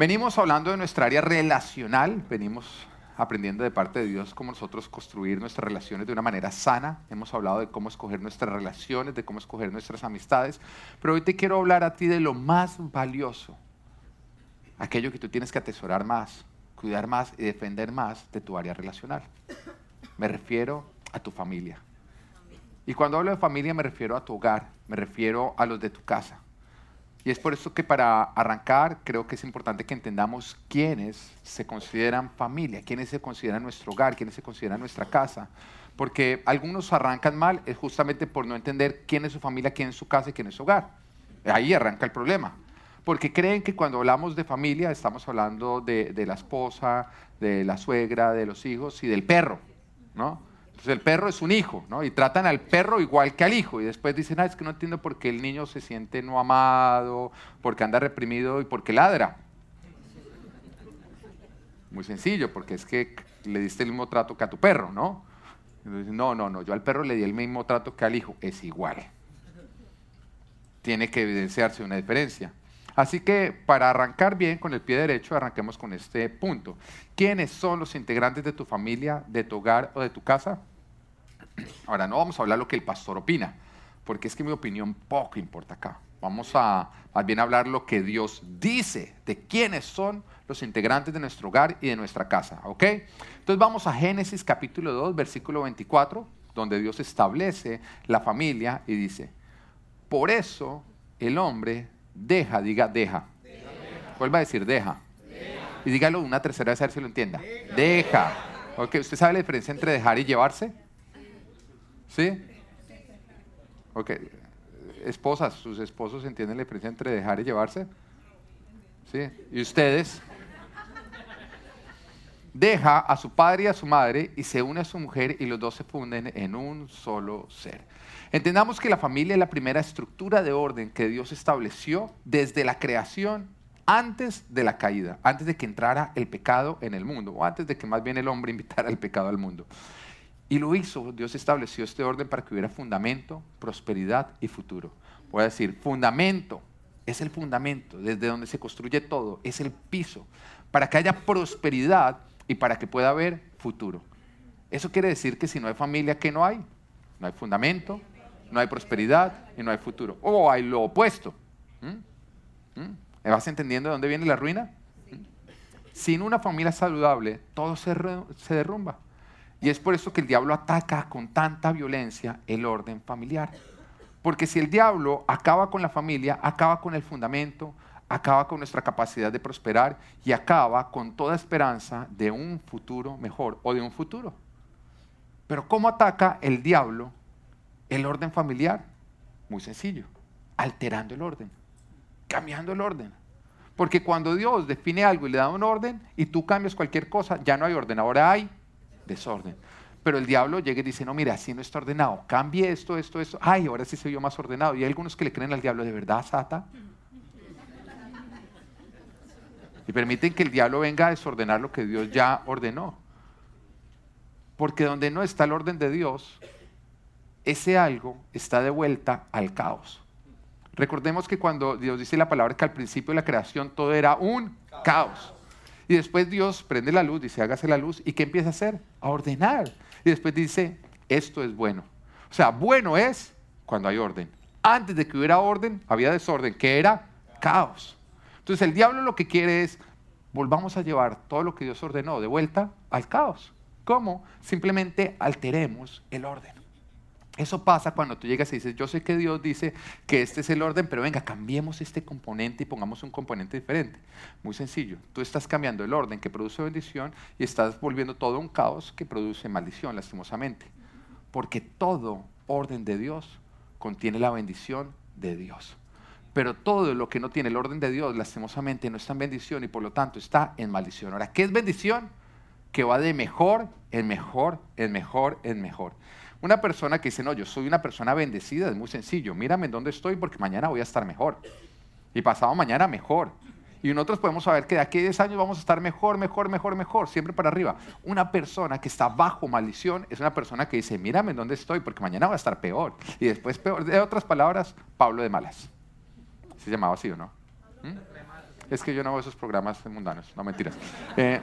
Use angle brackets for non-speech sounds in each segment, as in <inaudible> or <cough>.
Venimos hablando de nuestra área relacional, venimos aprendiendo de parte de Dios cómo nosotros construir nuestras relaciones de una manera sana. Hemos hablado de cómo escoger nuestras relaciones, de cómo escoger nuestras amistades, pero hoy te quiero hablar a ti de lo más valioso, aquello que tú tienes que atesorar más, cuidar más y defender más de tu área relacional. Me refiero a tu familia. Y cuando hablo de familia me refiero a tu hogar, me refiero a los de tu casa. Y es por eso que para arrancar creo que es importante que entendamos quiénes se consideran familia, quiénes se consideran nuestro hogar, quiénes se consideran nuestra casa. Porque algunos arrancan mal es justamente por no entender quién es su familia, quién es su casa y quién es su hogar. Ahí arranca el problema. Porque creen que cuando hablamos de familia estamos hablando de, de la esposa, de la suegra, de los hijos y del perro, ¿no? Entonces el perro es un hijo, ¿no? Y tratan al perro igual que al hijo. Y después dicen, ah, es que no entiendo por qué el niño se siente no amado, porque anda reprimido y porque ladra. Muy sencillo, porque es que le diste el mismo trato que a tu perro, ¿no? Entonces, no, no, no, yo al perro le di el mismo trato que al hijo. Es igual. Tiene que evidenciarse una diferencia. Así que para arrancar bien con el pie derecho, arranquemos con este punto. ¿Quiénes son los integrantes de tu familia, de tu hogar o de tu casa? Ahora, no vamos a hablar lo que el pastor opina, porque es que mi opinión poco importa acá. Vamos a más bien hablar lo que Dios dice de quiénes son los integrantes de nuestro hogar y de nuestra casa, ¿ok? Entonces vamos a Génesis capítulo 2, versículo 24, donde Dios establece la familia y dice, por eso el hombre deja, diga deja. Vuelva a decir deja. Y dígalo una tercera vez a ver si lo entienda. Deja. deja. ¿usted sabe la diferencia entre dejar y llevarse? ¿Sí? Ok. Esposas, sus esposos entienden la diferencia entre dejar y llevarse. ¿Sí? ¿Y ustedes? Deja a su padre y a su madre y se une a su mujer y los dos se funden en un solo ser. Entendamos que la familia es la primera estructura de orden que Dios estableció desde la creación antes de la caída, antes de que entrara el pecado en el mundo, o antes de que más bien el hombre invitara el pecado al mundo. Y lo hizo, Dios estableció este orden para que hubiera fundamento, prosperidad y futuro. Voy a decir, fundamento, es el fundamento, desde donde se construye todo, es el piso, para que haya prosperidad y para que pueda haber futuro. Eso quiere decir que si no hay familia, ¿qué no hay? No hay fundamento, no hay prosperidad y no hay futuro. O hay lo opuesto. ¿Mm? ¿Mm? ¿Me vas entendiendo de dónde viene la ruina? ¿Mm? Sin una familia saludable, todo se, se derrumba. Y es por eso que el diablo ataca con tanta violencia el orden familiar. Porque si el diablo acaba con la familia, acaba con el fundamento, acaba con nuestra capacidad de prosperar y acaba con toda esperanza de un futuro mejor o de un futuro. Pero ¿cómo ataca el diablo el orden familiar? Muy sencillo, alterando el orden, cambiando el orden. Porque cuando Dios define algo y le da un orden y tú cambias cualquier cosa, ya no hay orden, ahora hay desorden. Pero el diablo llega y dice, no, mira, así no está ordenado, cambie esto, esto, esto. Ay, ahora sí se vio más ordenado. Y hay algunos que le creen al diablo, ¿de verdad, Sata? Y permiten que el diablo venga a desordenar lo que Dios ya ordenó. Porque donde no está el orden de Dios, ese algo está de vuelta al caos. Recordemos que cuando Dios dice la palabra que al principio de la creación todo era un caos. Y después Dios prende la luz, dice, hágase la luz. ¿Y qué empieza a hacer? A ordenar. Y después dice, esto es bueno. O sea, bueno es cuando hay orden. Antes de que hubiera orden, había desorden, que era caos. Entonces el diablo lo que quiere es, volvamos a llevar todo lo que Dios ordenó de vuelta al caos. ¿Cómo? Simplemente alteremos el orden. Eso pasa cuando tú llegas y dices, yo sé que Dios dice que este es el orden, pero venga, cambiemos este componente y pongamos un componente diferente. Muy sencillo, tú estás cambiando el orden que produce bendición y estás volviendo todo un caos que produce maldición, lastimosamente. Porque todo orden de Dios contiene la bendición de Dios. Pero todo lo que no tiene el orden de Dios, lastimosamente, no está en bendición y por lo tanto está en maldición. Ahora, ¿qué es bendición? Que va de mejor en mejor, en mejor, en mejor. Una persona que dice, no, yo soy una persona bendecida, es muy sencillo. Mírame en dónde estoy porque mañana voy a estar mejor. Y pasado mañana mejor. Y nosotros podemos saber que de aquí a 10 años vamos a estar mejor, mejor, mejor, mejor, siempre para arriba. Una persona que está bajo maldición es una persona que dice, mírame en dónde estoy porque mañana voy a estar peor. Y después peor. De otras palabras, Pablo de malas. ¿Se llamaba así o no? ¿Mm? Es que yo no veo esos programas mundanos, no mentiras. Eh,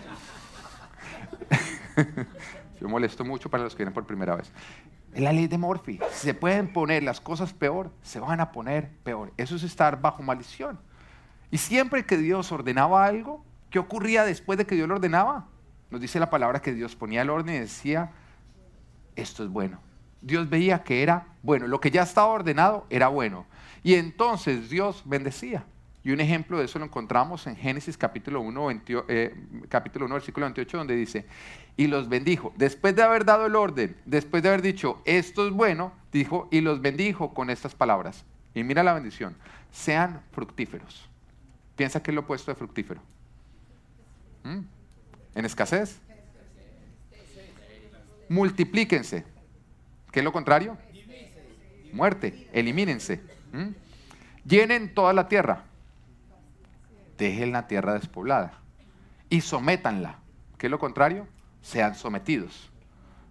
<laughs> yo molesto mucho para los que vienen por primera vez. Es la ley de Morphy. Si se pueden poner las cosas peor, se van a poner peor. Eso es estar bajo maldición. Y siempre que Dios ordenaba algo, ¿qué ocurría después de que Dios lo ordenaba? Nos dice la palabra que Dios ponía el orden y decía, esto es bueno. Dios veía que era bueno. Lo que ya estaba ordenado era bueno. Y entonces Dios bendecía. Y un ejemplo de eso lo encontramos en Génesis capítulo 1, eh, capítulo 1 versículo 28, donde dice, y los bendijo. Después de haber dado el orden, después de haber dicho, esto es bueno, dijo, y los bendijo con estas palabras. Y mira la bendición, sean fructíferos. Piensa que es lo opuesto de fructífero. ¿Mm? ¿En escasez? Multiplíquense. ¿Qué es lo contrario? Muerte. Elimínense. ¿Mm? Llenen toda la tierra. Dejen la tierra despoblada. Y sométanla. ¿Qué es lo contrario? Sean sometidos.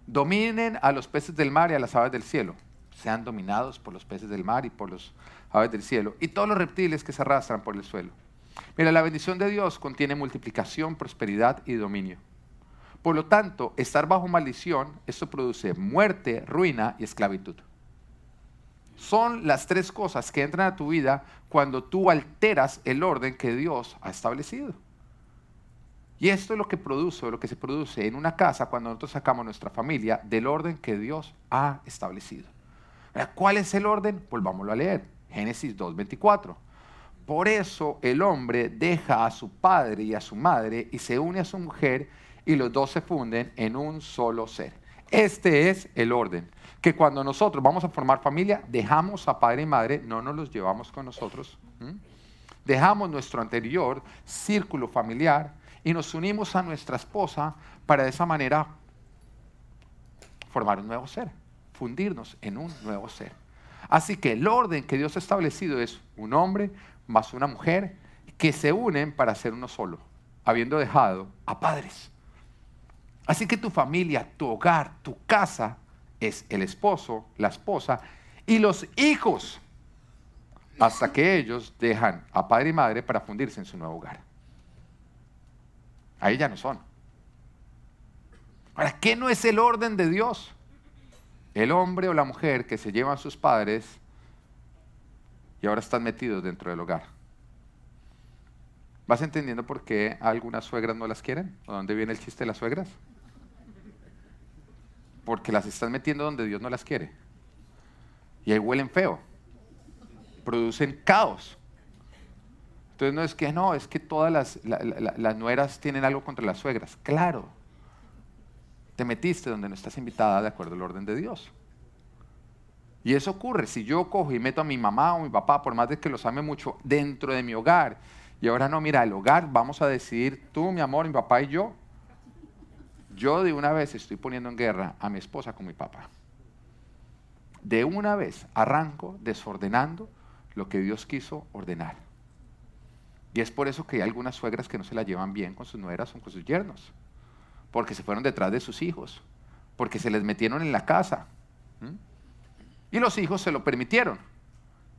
Dominen a los peces del mar y a las aves del cielo. Sean dominados por los peces del mar y por las aves del cielo. Y todos los reptiles que se arrastran por el suelo. Mira, la bendición de Dios contiene multiplicación, prosperidad y dominio. Por lo tanto, estar bajo maldición, esto produce muerte, ruina y esclavitud. Son las tres cosas que entran a tu vida cuando tú alteras el orden que Dios ha establecido. Y esto es lo que produce, lo que se produce en una casa cuando nosotros sacamos nuestra familia del orden que Dios ha establecido. ¿Cuál es el orden? Volvámoslo a leer. Génesis 2.24. Por eso el hombre deja a su padre y a su madre y se une a su mujer y los dos se funden en un solo ser. Este es el orden. Que cuando nosotros vamos a formar familia, dejamos a padre y madre, no nos los llevamos con nosotros. Dejamos nuestro anterior círculo familiar y nos unimos a nuestra esposa para de esa manera formar un nuevo ser, fundirnos en un nuevo ser. Así que el orden que Dios ha establecido es un hombre, más una mujer que se unen para ser uno solo, habiendo dejado a padres. Así que tu familia, tu hogar, tu casa es el esposo, la esposa y los hijos, hasta que ellos dejan a padre y madre para fundirse en su nuevo hogar. Ahí ya no son. Ahora, ¿qué no es el orden de Dios? El hombre o la mujer que se llevan a sus padres y ahora están metidos dentro del hogar. ¿Vas entendiendo por qué algunas suegras no las quieren? ¿O dónde viene el chiste de las suegras? Porque las están metiendo donde Dios no las quiere. Y ahí huelen feo. Producen caos. Entonces no es que no, es que todas las, las nueras tienen algo contra las suegras. Claro. Te metiste donde no estás invitada de acuerdo al orden de Dios. Y eso ocurre si yo cojo y meto a mi mamá o mi papá, por más de que los ame mucho, dentro de mi hogar. Y ahora no, mira, el hogar vamos a decidir tú, mi amor, mi papá y yo. Yo de una vez estoy poniendo en guerra a mi esposa con mi papá. De una vez arranco desordenando lo que Dios quiso ordenar. Y es por eso que hay algunas suegras que no se la llevan bien con sus nueras o con sus yernos. Porque se fueron detrás de sus hijos. Porque se les metieron en la casa. Y los hijos se lo permitieron.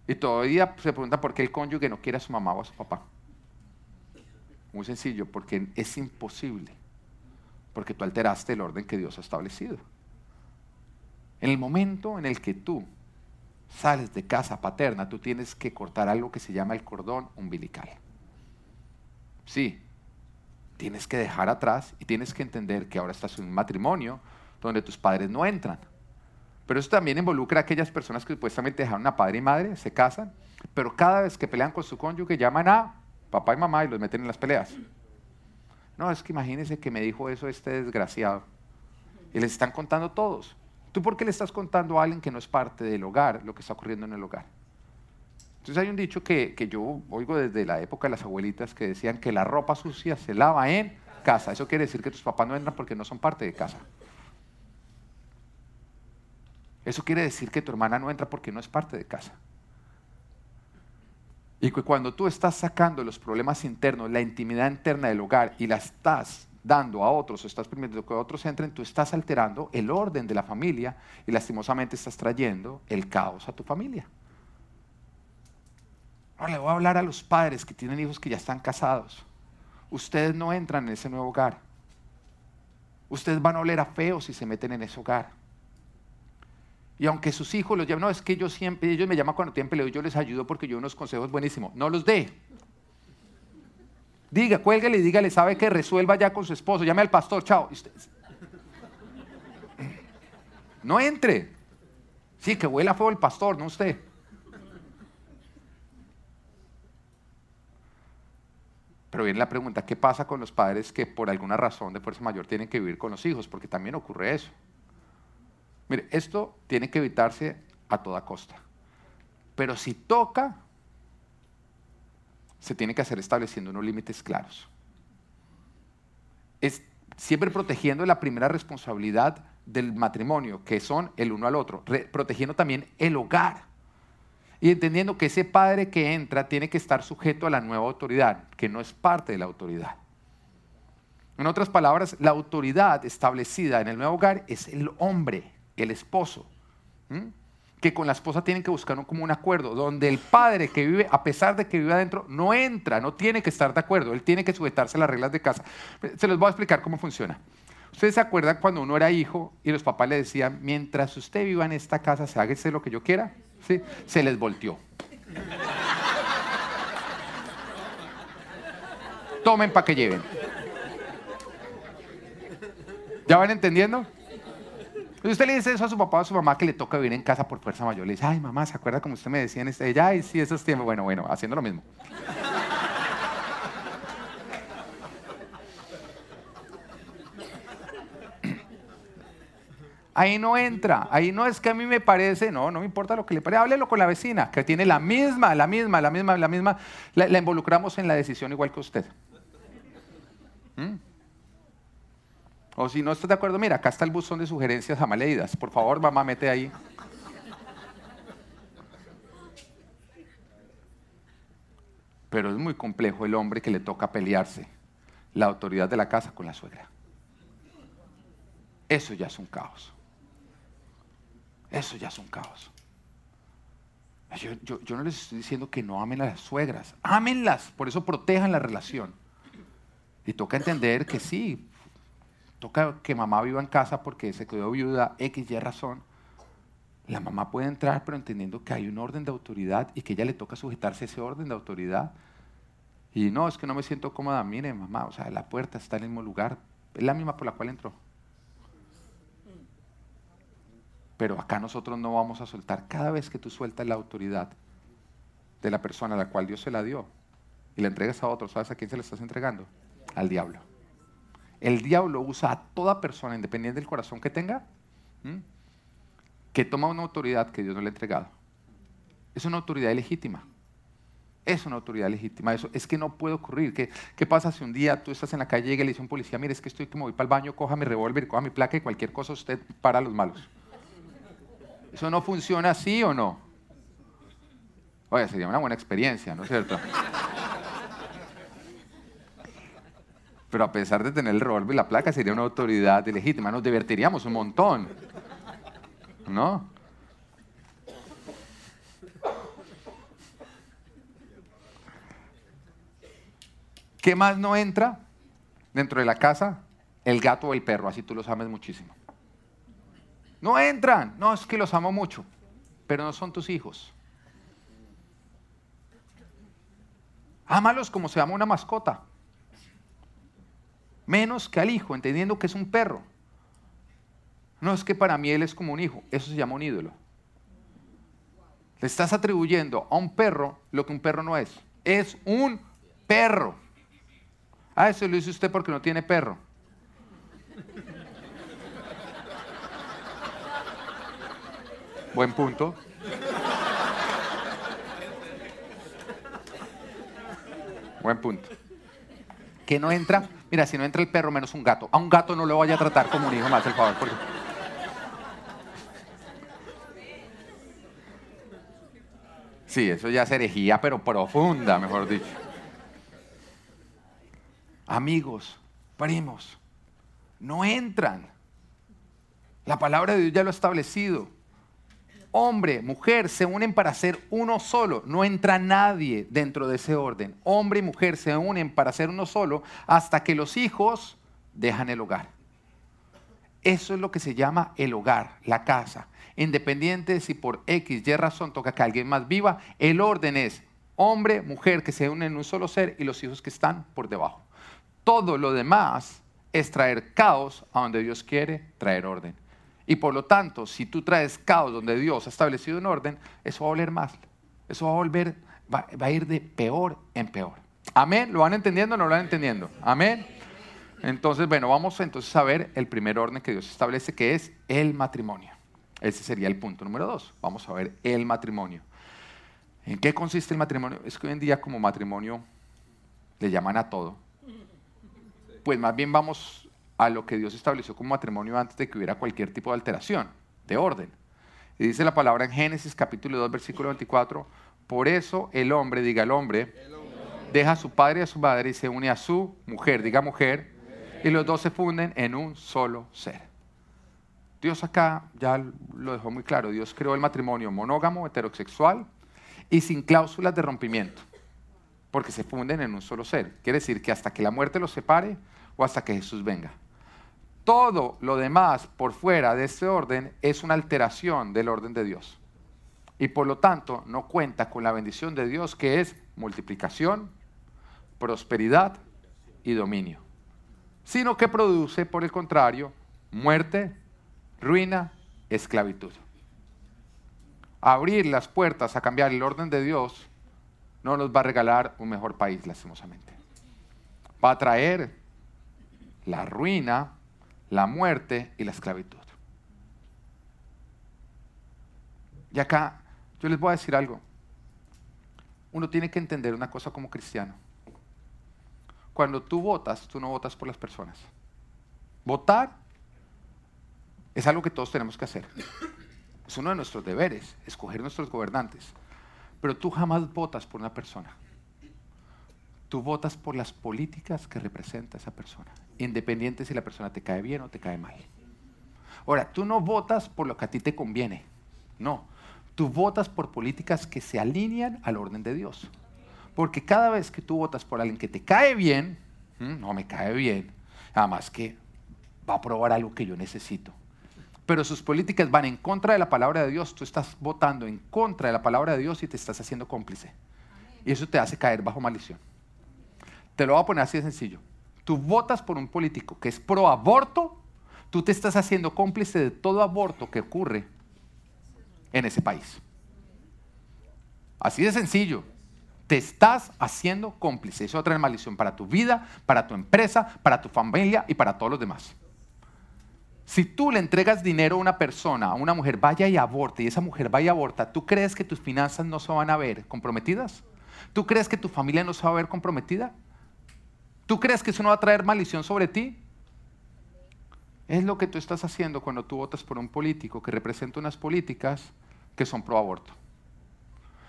Y todavía se pregunta por qué el cónyuge no quiere a su mamá o a su papá. Muy sencillo, porque es imposible. Porque tú alteraste el orden que Dios ha establecido. En el momento en el que tú sales de casa paterna, tú tienes que cortar algo que se llama el cordón umbilical. Sí, tienes que dejar atrás y tienes que entender que ahora estás en un matrimonio donde tus padres no entran. Pero eso también involucra a aquellas personas que supuestamente dejaron a padre y madre, se casan, pero cada vez que pelean con su cónyuge llaman a papá y mamá y los meten en las peleas. No, es que imagínense que me dijo eso este desgraciado. Y les están contando todos. ¿Tú por qué le estás contando a alguien que no es parte del hogar lo que está ocurriendo en el hogar? Entonces hay un dicho que, que yo oigo desde la época de las abuelitas que decían que la ropa sucia se lava en casa. Eso quiere decir que tus papás no entran porque no son parte de casa. Eso quiere decir que tu hermana no entra porque no es parte de casa. Y que cuando tú estás sacando los problemas internos, la intimidad interna del hogar y la estás dando a otros o estás permitiendo que otros entren, tú estás alterando el orden de la familia y lastimosamente estás trayendo el caos a tu familia. Ahora le voy a hablar a los padres que tienen hijos que ya están casados. Ustedes no entran en ese nuevo hogar. Ustedes van a oler a feo si se meten en ese hogar. Y aunque sus hijos los llamen, no, es que yo siempre, ellos me llaman cuando tienen peleo, yo les ayudo porque yo unos consejos buenísimos. No los dé. Diga, cuélguele y dígale, sabe que resuelva ya con su esposo, llame al pastor, chao. No entre. Sí, que huela feo el pastor, no usted. Pero viene la pregunta, ¿qué pasa con los padres que por alguna razón de fuerza mayor tienen que vivir con los hijos? Porque también ocurre eso. Mire, esto tiene que evitarse a toda costa. Pero si toca, se tiene que hacer estableciendo unos límites claros. Es siempre protegiendo la primera responsabilidad del matrimonio, que son el uno al otro, protegiendo también el hogar y entendiendo que ese padre que entra tiene que estar sujeto a la nueva autoridad, que no es parte de la autoridad. En otras palabras, la autoridad establecida en el nuevo hogar es el hombre, el esposo, que con la esposa tienen que buscar un, como un acuerdo, donde el padre que vive, a pesar de que vive adentro, no entra, no tiene que estar de acuerdo, él tiene que sujetarse a las reglas de casa. Se los voy a explicar cómo funciona. Ustedes se acuerdan cuando uno era hijo y los papás le decían, mientras usted viva en esta casa, se hágase lo que yo quiera. ¿Sí? Se les volteó. Tomen para que lleven. ¿Ya van entendiendo? Y usted le dice eso a su papá o a su mamá que le toca vivir en casa por fuerza mayor. Le dice, ay mamá, ¿se acuerda como usted me decía en este? Ella, ay, sí, esos tiempos. Bueno, bueno, haciendo lo mismo. Ahí no entra, ahí no es que a mí me parece, no, no me importa lo que le parece, háblelo con la vecina, que tiene la misma, la misma, la misma, la misma, la, involucramos en la decisión igual que usted. ¿Mm? O si no está de acuerdo, mira, acá está el buzón de sugerencias amaleídas, por favor, mamá, mete ahí. Pero es muy complejo el hombre que le toca pelearse la autoridad de la casa con la suegra. Eso ya es un caos. Eso ya es un caos. Yo, no les estoy diciendo que no amen a las suegras, ámenlas, por eso protejan la relación. Y toca entender que sí, toca que mamá viva en casa porque se quedó viuda, X, Y razón. La mamá puede entrar, pero entendiendo que hay un orden de autoridad y que ella le toca sujetarse a ese orden de autoridad. Y no, es que no me siento cómoda. Mire, mamá, o sea, la puerta está en el mismo lugar. Es la misma por la cual entró. Pero acá nosotros no vamos a soltar. Cada vez que tú sueltas la autoridad de la persona a la cual Dios se la dio y la entregas a otro, ¿sabes a quién se la estás entregando? Al diablo. El diablo usa a toda persona, independiente del corazón que tenga, que toma una autoridad que Dios no le ha entregado. Es una autoridad legítima. Es una autoridad legítima. Eso es que no puede ocurrir. ¿Qué, ¿Qué, pasa si un día tú estás en la calle y le dice a un policía, mire, es que estoy que me voy para el baño, coja mi revólver, coja mi placa y cualquier cosa usted para los malos? ¿Eso no funciona así o no? Oye, sería una buena experiencia, ¿no es cierto? Pero a pesar de tener el rol y la placa, sería una autoridad ilegítima. Nos divertiríamos un montón. ¿No? ¿Qué más no entra dentro de la casa? El gato o el perro, así tú los ames muchísimo. No entran. No, es que los amo mucho, pero no son tus hijos. Ámalos como se ama una mascota. Menos que al hijo, entendiendo que es un perro. No es que para mí él es como un hijo, eso se llama un ídolo. Le estás atribuyendo a un perro lo que un perro no es. Es un perro. Ah, eso lo dice usted porque no tiene perro. Buen punto. Buen punto. ¿Qué no entra? Mira, si no entra el perro menos un gato. A un gato no lo vaya a tratar como un hijo más, el favor. Sí, eso ya es herejía, pero profunda, mejor dicho. Amigos, primos, no entran. La palabra de Dios ya lo ha establecido. Hombre, mujer se unen para ser uno solo. No entra nadie dentro de ese orden. Hombre y mujer se unen para ser uno solo hasta que los hijos dejan el hogar. Eso es lo que se llama el hogar, la casa. Independiente de si por X, Y razón toca que alguien más viva, el orden es hombre, mujer que se unen en un solo ser y los hijos que están por debajo. Todo lo demás es traer caos a donde Dios quiere traer orden. Y por lo tanto, si tú traes caos donde Dios ha establecido un orden, eso va a volver más. Eso va a volver, va, a ir de peor en peor. Amén. ¿Lo van entendiendo o no lo van entendiendo? Amén. Entonces, bueno, vamos entonces a ver el primer orden que Dios establece, que es el matrimonio. Ese sería el punto número dos. Vamos a ver el matrimonio. ¿En qué consiste el matrimonio? Es que hoy en día como matrimonio le llaman a todo. Pues más bien vamos a lo que Dios estableció como matrimonio antes de que hubiera cualquier tipo de alteración, de orden. Y dice la palabra en Génesis capítulo 2, versículo 24, por eso el hombre, diga el hombre, deja a su padre y a su madre y se une a su mujer, diga mujer, y los dos se funden en un solo ser. Dios acá ya lo dejó muy claro, Dios creó el matrimonio monógamo, heterosexual y sin cláusulas de rompimiento, porque se funden en un solo ser. Quiere decir que hasta que la muerte los separe o hasta que Jesús venga todo lo demás por fuera de ese orden es una alteración del orden de Dios. Y por lo tanto no cuenta con la bendición de Dios que es multiplicación, prosperidad y dominio. Sino que produce, por el contrario, muerte, ruina, esclavitud. Abrir las puertas a cambiar el orden de Dios no nos va a regalar un mejor país, lastimosamente. Va a traer la ruina, la muerte y la esclavitud. Y acá yo les voy a decir algo. Uno tiene que entender una cosa como cristiano. Cuando tú votas, tú no votas por las personas. Votar es algo que todos tenemos que hacer. Es uno de nuestros deberes, escoger nuestros gobernantes. Pero tú jamás votas por una persona. Tú votas por las políticas que representa esa persona, independiente si la persona te cae bien o te cae mal. Ahora, tú no votas por lo que a ti te conviene, no. Tú votas por políticas que se alinean al orden de Dios. Porque cada vez que tú votas por alguien que te cae bien, no me cae bien, además que va a probar algo que yo necesito. Pero sus políticas van en contra de la palabra de Dios, tú estás votando en contra de la palabra de Dios y te estás haciendo cómplice. Y eso te hace caer bajo maldición. Te lo voy a poner así de sencillo. Tú votas por un político que es pro aborto, tú te estás haciendo cómplice de todo aborto que ocurre en ese país. Así de sencillo. Te estás haciendo cómplice. Eso va a traer maldición para tu vida, para tu empresa, para tu familia y para todos los demás. Si tú le entregas dinero a una persona, a una mujer, vaya y aborte, y esa mujer vaya y aborta, ¿tú crees que tus finanzas no se van a ver comprometidas? ¿Tú crees que tu familia no se va a ver comprometida? ¿Tú crees que eso no va a traer maldición sobre ti? Es lo que tú estás haciendo cuando tú votas por un político que representa unas políticas que son pro aborto.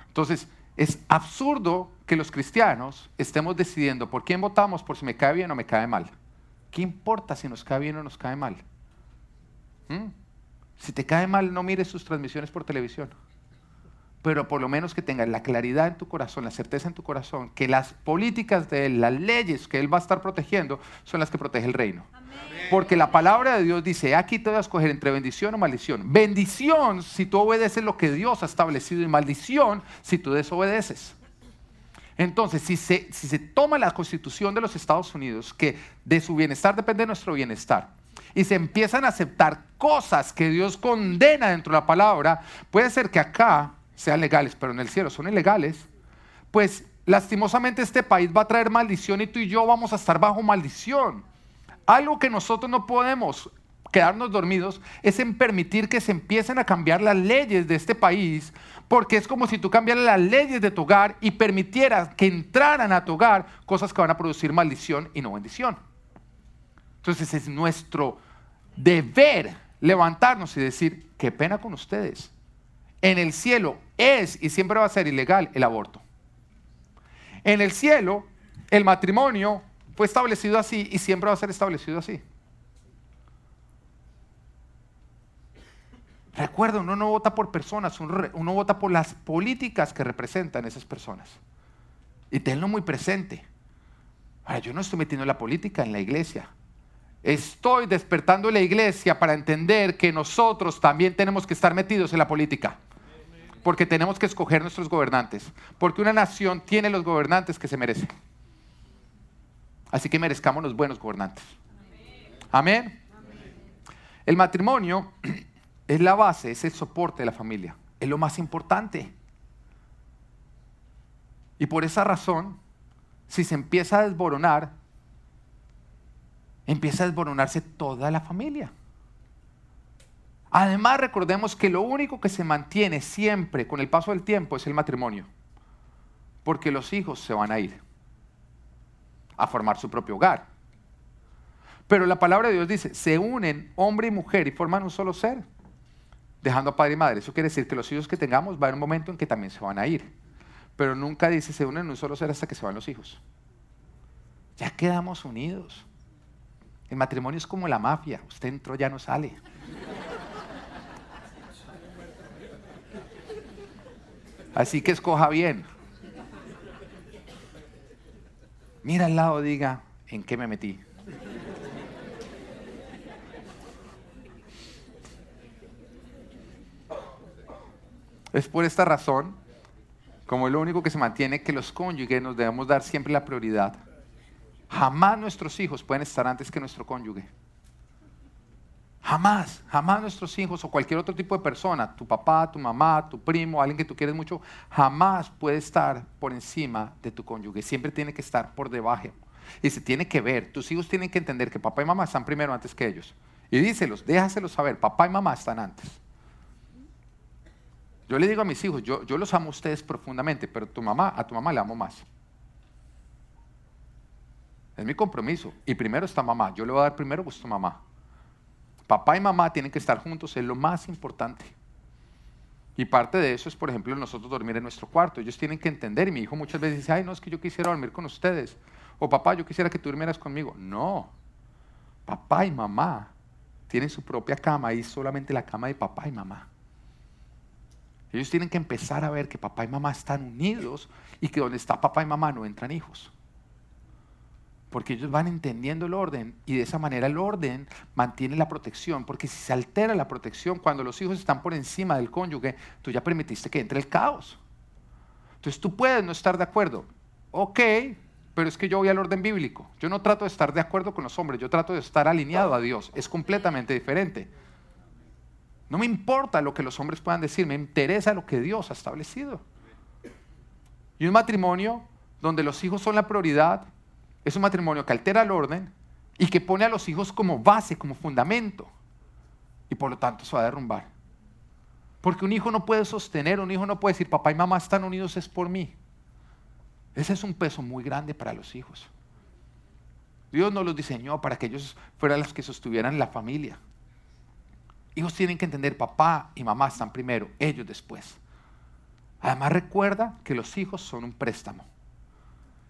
Entonces, es absurdo que los cristianos estemos decidiendo por quién votamos, por si me cae bien o me cae mal. ¿Qué importa si nos cae bien o nos cae mal? ¿Mm? Si te cae mal, no mires sus transmisiones por televisión pero por lo menos que tengas la claridad en tu corazón, la certeza en tu corazón, que las políticas de él, las leyes que él va a estar protegiendo, son las que protege el reino. Porque la palabra de Dios dice, aquí te voy a escoger entre bendición o maldición. Bendición si tú obedeces lo que Dios ha establecido y maldición si tú desobedeces. Entonces, si se, si se toma la constitución de los Estados Unidos, que de su bienestar depende nuestro bienestar, y se empiezan a aceptar cosas que Dios condena dentro de la palabra, puede ser que acá sean legales, pero en el cielo son ilegales, pues lastimosamente este país va a traer maldición y tú y yo vamos a estar bajo maldición. Algo que nosotros no podemos quedarnos dormidos es en permitir que se empiecen a cambiar las leyes de este país, porque es como si tú cambiaras las leyes de tu hogar y permitieras que entraran a tu hogar cosas que van a producir maldición y no bendición. Entonces es nuestro deber levantarnos y decir, qué pena con ustedes en el cielo es y siempre va a ser ilegal el aborto. En el cielo, el matrimonio fue establecido así y siempre va a ser establecido así. Recuerda, uno no vota por personas, uno, vota por las políticas que representan esas personas. Y tenlo muy presente. Ahora, yo no estoy metiendo la política en la iglesia. Estoy despertando la iglesia para entender que nosotros también tenemos que estar metidos en la política. Porque tenemos que escoger nuestros gobernantes. Porque una nación tiene los gobernantes que se merece. Así que merezcamos los buenos gobernantes. Amén. El matrimonio <clears throat> es la base, es el soporte de la familia. Es lo más importante. Y por esa razón, si se empieza a desboronar, empieza a desboronarse toda la familia. Además, recordemos que lo único que se mantiene siempre con el paso del tiempo es el matrimonio, porque los hijos se van a ir a formar su propio hogar. Pero la palabra de Dios dice, se unen hombre y mujer y forman un solo ser, dejando a padre y madre. Eso quiere decir que los hijos que tengamos va a haber un momento en que también se van a ir. Pero nunca dice se unen en un solo ser hasta que se van los hijos. Ya quedamos unidos. El matrimonio es como la mafia. Usted entró, ya no sale. Así que escoja bien. Mira al lado, diga, ¿en qué me metí? Es por esta razón, como es lo único que se mantiene, que los cónyuges nos debemos dar siempre la prioridad. Jamás nuestros hijos pueden estar antes que nuestro cónyuge. Jamás, jamás nuestros hijos o cualquier otro tipo de persona, tu papá, tu mamá, tu primo, alguien que tú quieres mucho, jamás puede estar por encima de tu cónyuge. Siempre tiene que estar por debajo. Y se tiene que ver, tus hijos tienen que entender que papá y mamá están primero antes que ellos. Y díselos, déjaselos saber, papá y mamá están antes. Yo le digo a mis hijos, yo, los amo a ustedes profundamente, pero tu mamá, a tu mamá le amo más. Es mi compromiso. Y primero está mamá. Yo le voy a dar primero gusto a mamá. Papá y mamá tienen que estar juntos, es lo más importante. Y parte de eso es, por ejemplo, nosotros dormir en nuestro cuarto. Ellos tienen que entender, y mi hijo muchas veces dice, ay, no, es que yo quisiera dormir con ustedes. O papá, yo quisiera que tú durmieras conmigo. No. Papá y mamá tienen su propia cama y solamente la cama de papá y mamá. Ellos tienen que empezar a ver que papá y mamá están unidos y que donde está papá y mamá no entran hijos. Porque ellos van entendiendo el orden y de esa manera el orden mantiene la protección. Porque si se altera la protección cuando los hijos están por encima del cónyuge, tú ya permitiste que entre el caos. Entonces tú puedes no estar de acuerdo. Ok, pero es que yo voy al orden bíblico. Yo no trato de estar de acuerdo con los hombres, yo trato de estar alineado a Dios. Es completamente diferente. No me importa lo que los hombres puedan decir, me interesa lo que Dios ha establecido. Y un matrimonio donde los hijos son la prioridad es un matrimonio que altera el orden y que pone a los hijos como base, como fundamento. Y por lo tanto se va a derrumbar. Porque un hijo no puede sostener, un hijo no puede decir, papá y mamá están unidos, es por mí. Ese es un peso muy grande para los hijos. Dios no los diseñó para que ellos fueran los que sostuvieran la familia. Hijos tienen que entender, papá y mamá están primero, ellos después. Además recuerda que los hijos son un préstamo.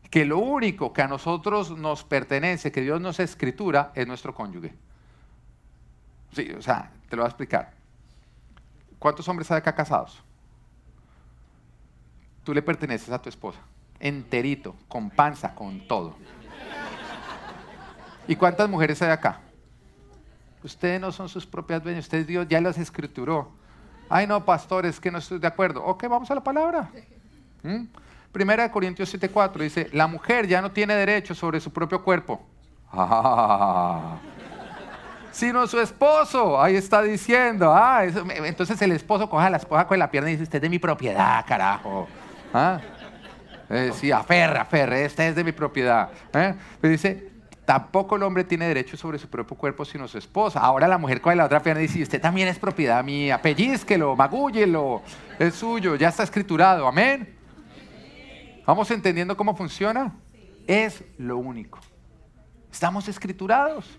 Que lo único que a nosotros nos pertenece, que Dios nos escritura, es nuestro cónyuge. Sí, o sea, te lo voy a explicar. ¿Cuántos hombres hay acá casados? Tú le perteneces a tu esposa, enterito, con panza, con todo. ¿Y cuántas mujeres hay acá? Ustedes no son sus propias dueñas, ustedes Dios ya las escrituró. Ay, no, pastores, que no estoy de acuerdo. Ok, vamos a la palabra. ¿Mm? Primera de Corintios 7:4 dice, la mujer ya no tiene derecho sobre su propio cuerpo. Ah, sino su esposo. Ahí está diciendo. Ah, entonces el esposo coja a la esposa con la pierna y dice, usted es de mi propiedad, carajo. ¿Ah? Eh, sí, aferra, aferra, esta es de mi propiedad. ¿Eh? Pero dice, Tampoco el hombre tiene derecho sobre su propio cuerpo sino su esposa. Ahora la mujer coge la otra pierna y dice, usted también es propiedad mía, pellizquelo, magúllelo, es suyo, ya está escriturado, amén. ¿Vamos entendiendo cómo funciona? Es lo único. Estamos escriturados.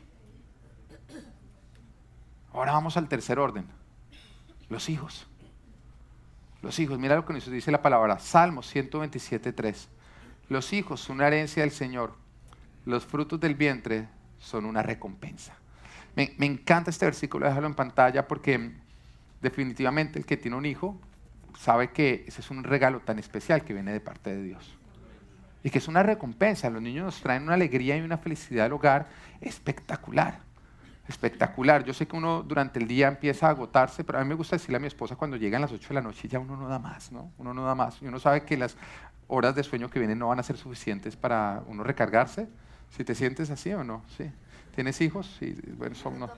Ahora vamos al tercer orden. Los hijos. Los hijos, mira lo que nos dice la palabra, Salmos 127, Los hijos son una herencia del Señor los frutos del vientre son una recompensa. Me, encanta este versículo, déjalo en pantalla porque definitivamente el que tiene un hijo sabe que ese es un regalo tan especial que viene de parte de Dios. Y que es una recompensa. Los niños nos traen una alegría y una felicidad al hogar espectacular. Espectacular. Yo sé que uno durante el día empieza a agotarse, pero a mí me gusta decirle a mi esposa cuando llegan las 8 de la noche ya uno no da más, ¿no? Uno no da más. Y uno sabe que las horas de sueño que vienen no van a ser suficientes para uno recargarse. Si te sientes así o no, sí. ¿Tienes hijos? Sí, bueno, son, no.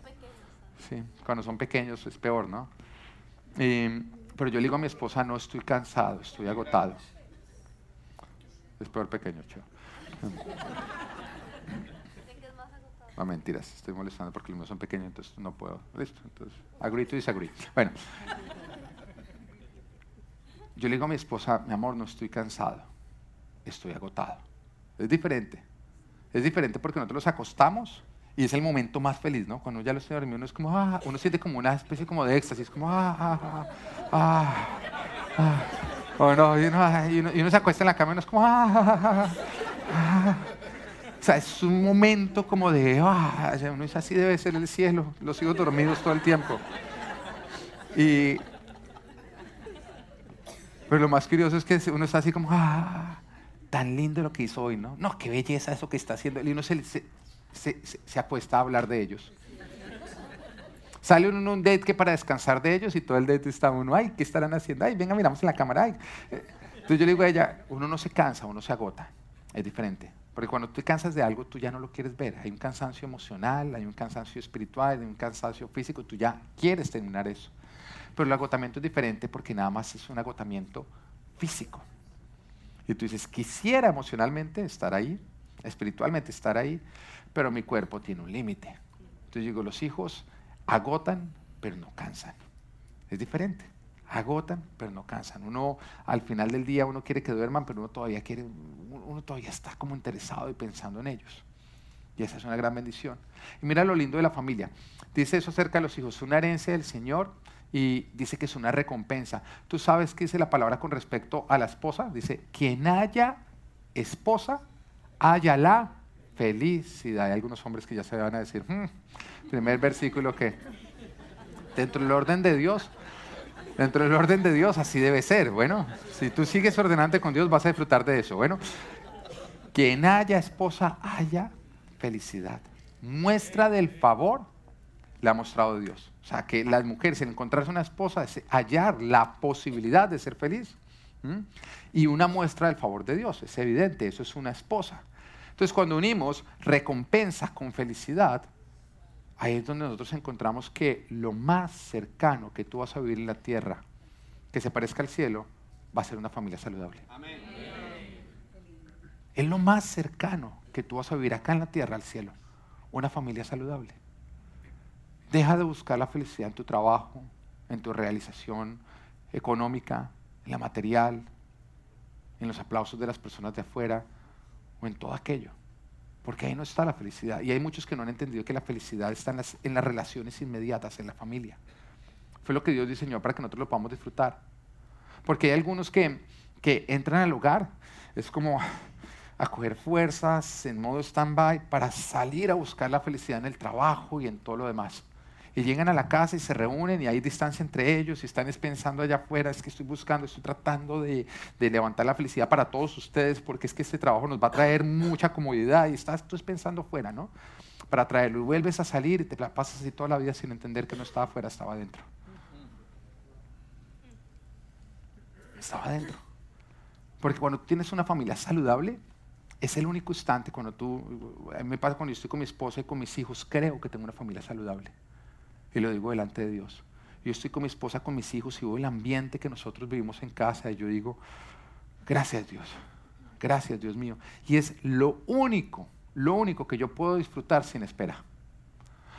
Sí, cuando son pequeños es peor, ¿no? Pero yo le digo a mi esposa, no estoy cansado, estoy agotado. Es peor pequeño, chico. No, mentiras, estoy molestando porque los míos son pequeños, entonces no puedo. Listo, entonces, agree to disagree. Bueno, yo le digo a mi esposa, mi amor, no estoy cansado, estoy agotado. Es diferente. Es diferente porque nosotros los acostamos y es el momento más feliz, ¿no? Cuando ya lo estoy dormido, uno es como, ah, uno siente como una especie como de éxtasis, como, ah, ah, ah, ah, ah. O no, y uno, y, uno, se acuesta en la cama y uno es como, ah, ah, ah, ah. O sea, es un momento como de, ah, uno dice, así debe ser el cielo, los sigo dormidos todo el tiempo. Y, pero lo más curioso es que uno está así como, ah, tan lindo lo que hizo hoy, ¿no? No, qué belleza eso que está haciendo. Y uno se, se, se, acuesta a hablar de ellos. Sale uno en un date que para descansar de ellos y todo el date está uno, ay, ¿qué estarán haciendo? Ay, venga, miramos en la cámara. Ay. Entonces yo le digo a ella, uno no se cansa, uno se agota. Es diferente. Porque cuando tú te cansas de algo, tú ya no lo quieres ver. Hay un cansancio emocional, hay un cansancio espiritual, hay un cansancio físico, tú ya quieres terminar eso. Pero el agotamiento es diferente porque nada más es un agotamiento físico. Y tú dices, quisiera emocionalmente estar ahí, espiritualmente estar ahí, pero mi cuerpo tiene un límite. Entonces digo, los hijos agotan, pero no cansan. Es diferente. Agotan, pero no cansan. Uno al final del día uno quiere que duerman, pero uno todavía quiere, uno todavía está como interesado y pensando en ellos. Y esa es una gran bendición. Y mira lo lindo de la familia. Dice eso acerca de los hijos, una herencia del Señor y dice que es una recompensa. ¿Tú sabes qué dice la palabra con respecto a la esposa? Dice, quien haya esposa, haya la felicidad. Hay algunos hombres que ya se van a decir, hmm, primer versículo que dentro del orden de Dios, dentro del orden de Dios así debe ser. Bueno, si tú sigues ordenante con Dios vas a disfrutar de eso. Bueno, quien haya esposa, haya felicidad. Muestra del favor le ha mostrado Dios. O sea, que las mujeres, en encontrarse una esposa, es hallar la posibilidad de ser feliz. Y una muestra del favor de Dios, es evidente, eso es una esposa. Entonces, cuando unimos recompensa con felicidad, ahí es donde nosotros encontramos que lo más cercano que tú vas a vivir en la tierra, que se parezca al cielo, va a ser una familia saludable. Amén. Es lo más cercano que tú vas a vivir acá en la tierra al cielo, una familia saludable. Deja de buscar la felicidad en tu trabajo, en tu realización económica, en la material, en los aplausos de las personas de afuera o en todo aquello. Porque ahí no está la felicidad. Y hay muchos que no han entendido que la felicidad está en las, relaciones inmediatas, en la familia. Fue lo que Dios diseñó para que nosotros lo podamos disfrutar. Porque hay algunos que, que entran al hogar, es como a coger fuerzas en modo stand-by para salir a buscar la felicidad en el trabajo y en todo lo demás y llegan a la casa y se reúnen y hay distancia entre ellos y están pensando allá afuera, es que estoy buscando, estoy tratando de, levantar la felicidad para todos ustedes porque es que este trabajo nos va a traer mucha comodidad y estás tú pensando afuera, ¿no? Para traerlo y vuelves a salir y te la pasas así toda la vida sin entender que no estaba afuera, estaba adentro. Estaba adentro. Porque cuando tienes una familia saludable, es el único instante cuando tú, a mí me pasa cuando yo estoy con mi esposa y con mis hijos, creo que tengo una familia saludable. Y lo digo delante de Dios. Yo estoy con mi esposa, con mis hijos y veo el ambiente que nosotros vivimos en casa y yo digo, gracias Dios, gracias Dios mío. Y es lo único, lo único que yo puedo disfrutar sin espera.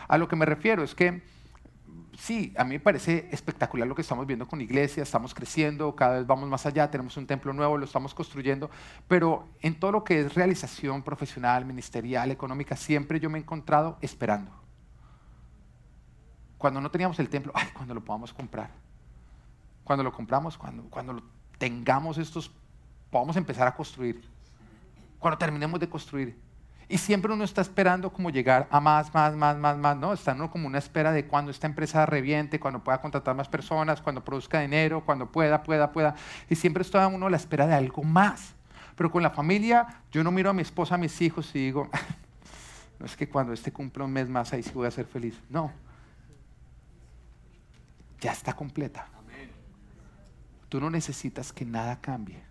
A lo que me refiero es que sí, a mí me parece espectacular lo que estamos viendo con iglesia, estamos creciendo, cada vez vamos más allá, tenemos un templo nuevo, lo estamos construyendo, pero en todo lo que es realización profesional, ministerial, económica, siempre yo me he encontrado esperando cuando no teníamos el templo, ay, cuando lo podamos comprar. Cuando lo compramos, cuando, cuando tengamos estos, podamos empezar a construir. Cuando terminemos de construir. Y siempre uno está esperando como llegar a más, más, más, más, más, ¿no? Está uno como una espera de cuando esta empresa reviente, cuando pueda contratar más personas, cuando produzca dinero, cuando pueda, pueda, pueda. Y siempre está uno a la espera de algo más. Pero con la familia, yo no miro a mi esposa, a mis hijos y digo, <laughs> no es que cuando este cumpla un mes más, ahí sí voy a ser feliz. No. Ya está completa. Tú no necesitas que nada cambie.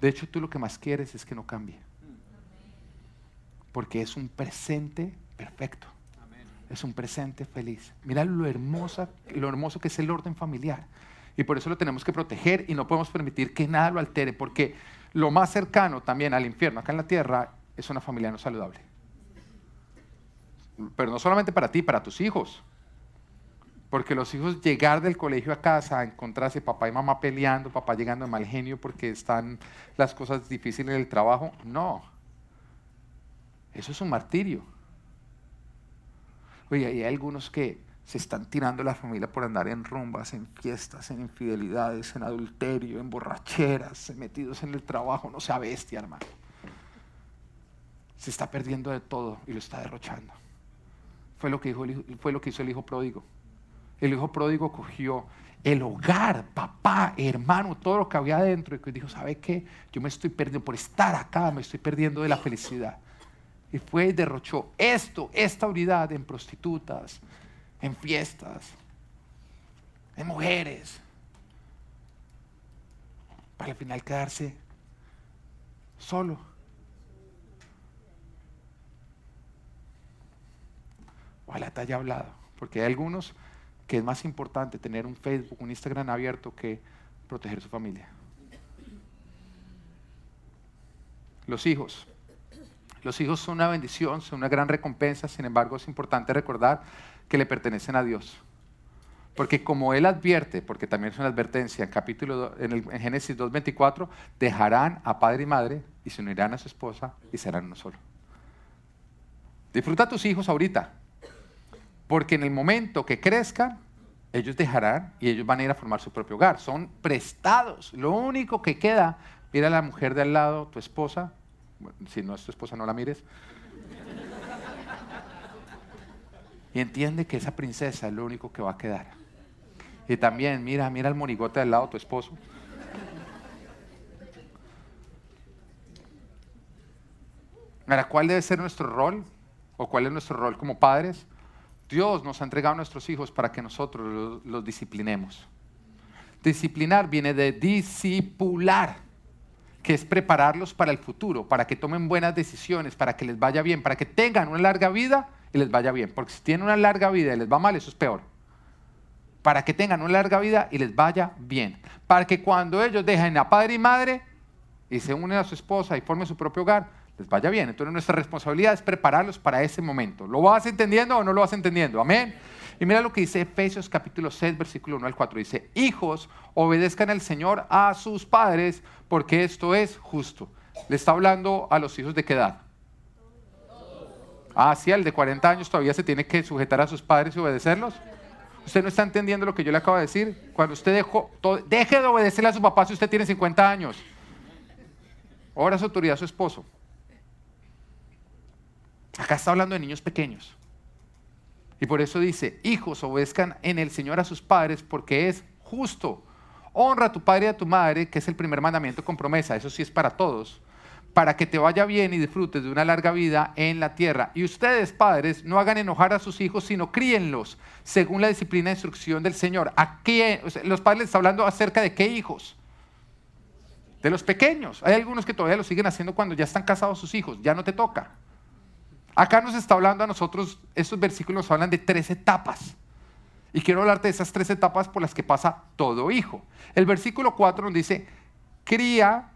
De hecho, tú lo que más quieres es que no cambie porque es un presente perfecto. Es un presente feliz. Mira lo, hermosa, lo hermoso que es el orden familiar. Y por eso lo tenemos que proteger y no podemos permitir que nada lo altere, porque lo más cercano también al infierno acá en la tierra es una familia no saludable. Pero no solamente para ti, para tus hijos. Porque los hijos llegar del colegio a casa, encontrarse papá y mamá peleando, papá llegando de mal genio porque están las cosas difíciles en el trabajo, no eso es un martirio. Oye, hay algunos que se están tirando la familia por andar en rumbas, en fiestas, en infidelidades, en adulterio, en borracheras, metidos en el trabajo, no sea bestia, hermano. Se está perdiendo de todo y lo está derrochando. Fue lo que, dijo fue lo que hizo el hijo pródigo. El hijo pródigo cogió el hogar, papá, hermano, todo lo que había adentro y dijo, ¿sabe qué? Yo me estoy perdiendo, por estar acá, me estoy perdiendo de la felicidad. Y fue y derrochó esto, esta unidad en prostitutas, en fiestas, en mujeres, para al final quedarse solo. Ojalá te haya hablado, porque hay algunos que es más importante tener un Facebook, un Instagram abierto que proteger su familia. Los hijos. Los hijos son una bendición, son una gran recompensa, sin embargo es importante recordar que le pertenecen a Dios. Porque como Él advierte, porque también es una advertencia en, capítulo, en, el, en Génesis 2.24, dejarán a padre y madre y se unirán a su esposa y serán uno solo. Disfruta a tus hijos ahorita, porque en el momento que crezcan, ellos dejarán y ellos van a ir a formar su propio hogar. Son prestados. Lo único que queda, mira a la mujer de al lado, tu esposa, si no es tu esposa, no la mires. Y entiende que esa princesa es lo único que va a quedar. Y también, mira, mira el monigote del lado, tu esposo. Mira, ¿cuál debe ser nuestro rol? ¿O cuál es nuestro rol como padres? Dios nos ha entregado a nuestros hijos para que nosotros los, disciplinemos. Disciplinar viene de discipular que es prepararlos para el futuro, para que tomen buenas decisiones, para que les vaya bien, para que tengan una larga vida y les vaya bien. Porque si tienen una larga vida y les va mal, eso es peor. Para que tengan una larga vida y les vaya bien. Para que cuando ellos dejen a padre y madre y se unen a su esposa y formen su propio hogar, les vaya bien. Entonces nuestra responsabilidad es prepararlos para ese momento. ¿Lo vas entendiendo o no lo vas entendiendo? Amén. Y mira lo que dice Efesios capítulo 6, versículo 1 al 4. Dice, hijos, obedezcan al Señor a sus padres, porque esto es justo. Le está hablando a los hijos de qué edad. Ah, al de 40 años todavía se tiene que sujetar a sus padres y obedecerlos. Usted no está entendiendo lo que yo le acabo de decir. Cuando usted dejó, deje de obedecerle a su papá si usted tiene 50 años. Ahora su autoridad a su esposo. Acá está hablando de niños pequeños. Y por eso dice, hijos, obedezcan en el Señor a sus padres porque es justo. Honra a tu padre y a tu madre, que es el primer mandamiento con promesa, eso sí es para todos, para que te vaya bien y disfrutes de una larga vida en la tierra. Y ustedes, padres, no hagan enojar a sus hijos, sino críenlos según la disciplina e instrucción del Señor. Aquí los padres están hablando acerca de qué hijos. De los pequeños. Hay algunos que todavía lo siguen haciendo cuando ya están casados sus hijos, ya no te toca. Acá nos está hablando a nosotros, estos versículos nos hablan de tres etapas. Y quiero hablarte de esas tres etapas por las que pasa todo hijo. El versículo 4 nos dice, cría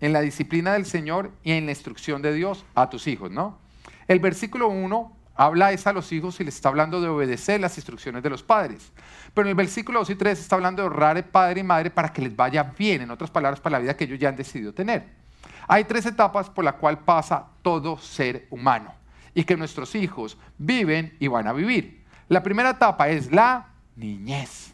en la disciplina del Señor y en la instrucción de Dios a tus hijos, ¿no? El versículo 1 habla es a los hijos y les está hablando de obedecer las instrucciones de los padres. Pero en el versículo 2 y 3 está hablando de honrar padre y madre para que les vaya bien, en otras palabras, para la vida que ellos ya han decidido tener. Hay tres etapas por las cuales pasa todo ser humano y que nuestros hijos viven y van a vivir. La primera etapa es la niñez.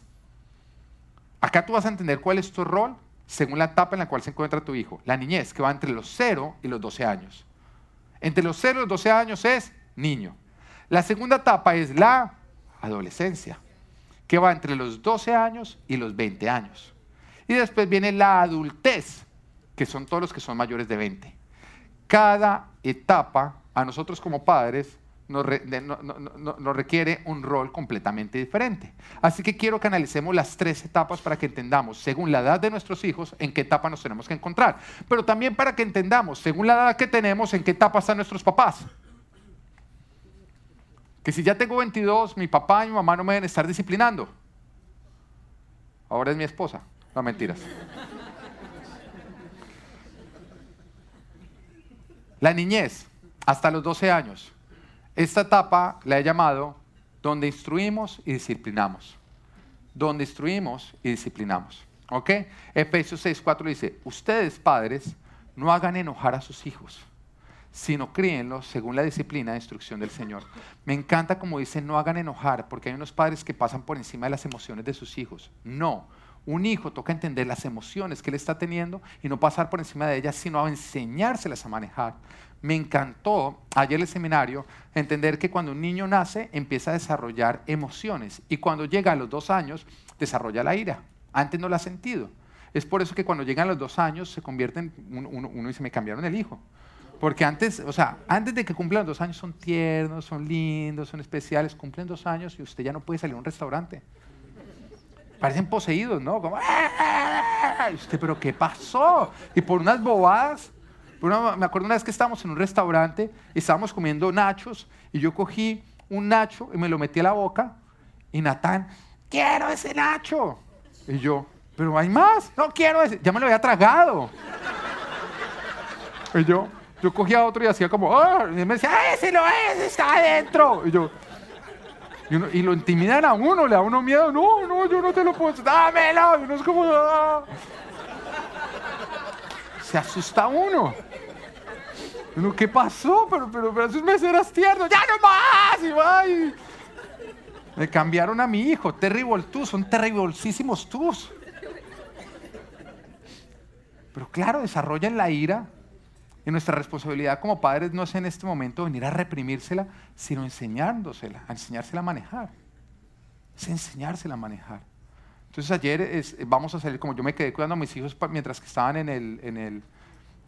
Acá tú vas a entender cuál es tu rol según la etapa en la cual se encuentra tu hijo. La niñez, que va entre los 0 y los 12 años. Entre los 0 y los 12 años es niño. La segunda etapa es la adolescencia, que va entre los 12 años y los 20 años. Y después viene la adultez, que son todos los que son mayores de 20. Cada etapa, a nosotros como padres, nos, requiere un rol completamente diferente. Así que quiero que analicemos las tres etapas para que entendamos, según la edad de nuestros hijos, en qué etapa nos tenemos que encontrar. Pero también para que entendamos, según la edad que tenemos, en qué etapa están nuestros papás. Que si ya tengo 22, mi papá y mi mamá no me deben estar disciplinando. Ahora es mi esposa. No, mentiras. La niñez, hasta los 12 años. Esta etapa la he llamado donde instruimos y disciplinamos. Donde instruimos y disciplinamos. ¿Ok? Efesios 6, 4 dice, ustedes padres no hagan enojar a sus hijos, sino críenlos según la disciplina e instrucción del Señor. Me encanta como dice, no hagan enojar, porque hay unos padres que pasan por encima de las emociones de sus hijos. No, un hijo toca entender las emociones que él está teniendo y no pasar por encima de ellas, sino enseñárselas a manejar. Me encantó ayer el seminario entender que cuando un niño nace empieza a desarrollar emociones y cuando llega a los dos años desarrolla la ira. Antes no la ha sentido. Es por eso que cuando llegan los dos años se convierte en, uno, uno dice, me cambiaron el hijo. Porque antes, o sea, antes de que cumplan dos años son tiernos, son lindos, son especiales, cumplen dos años y usted ya no puede salir a un restaurante parecen poseídos, ¿no? Como, ¡Ah! usted, pero ¿qué pasó? Y por unas bobadas, me acuerdo una vez que estábamos en un restaurante estábamos comiendo nachos y yo cogí un nacho y me lo metí a la boca y Natán, quiero ese nacho. Y yo, pero hay más, no quiero ese, ya me lo había tragado. Y yo, yo cogía otro y hacía como, ¡ah! y me decía, ¡Ah, ese no es, está adentro. Y yo, y, lo intimidan a uno, le da uno miedo. No, no, yo no te lo puedo. Dámelo. Y uno es como. Ah". Se asusta uno. uno, ¿qué pasó? Pero, pero, pero esos meses eras tierno. ¡Ya no más! Y va. Me cambiaron a mi hijo. Terrible tú. Son terribolísimos tus. Pero claro, desarrollan la ira y nuestra responsabilidad como padres no es en este momento venir a reprimírsela, sino enseñándosela, a enseñársela a manejar. Es enseñársela a manejar. Entonces ayer vamos a salir, como yo me quedé cuidando a mis hijos mientras que estaban en el, en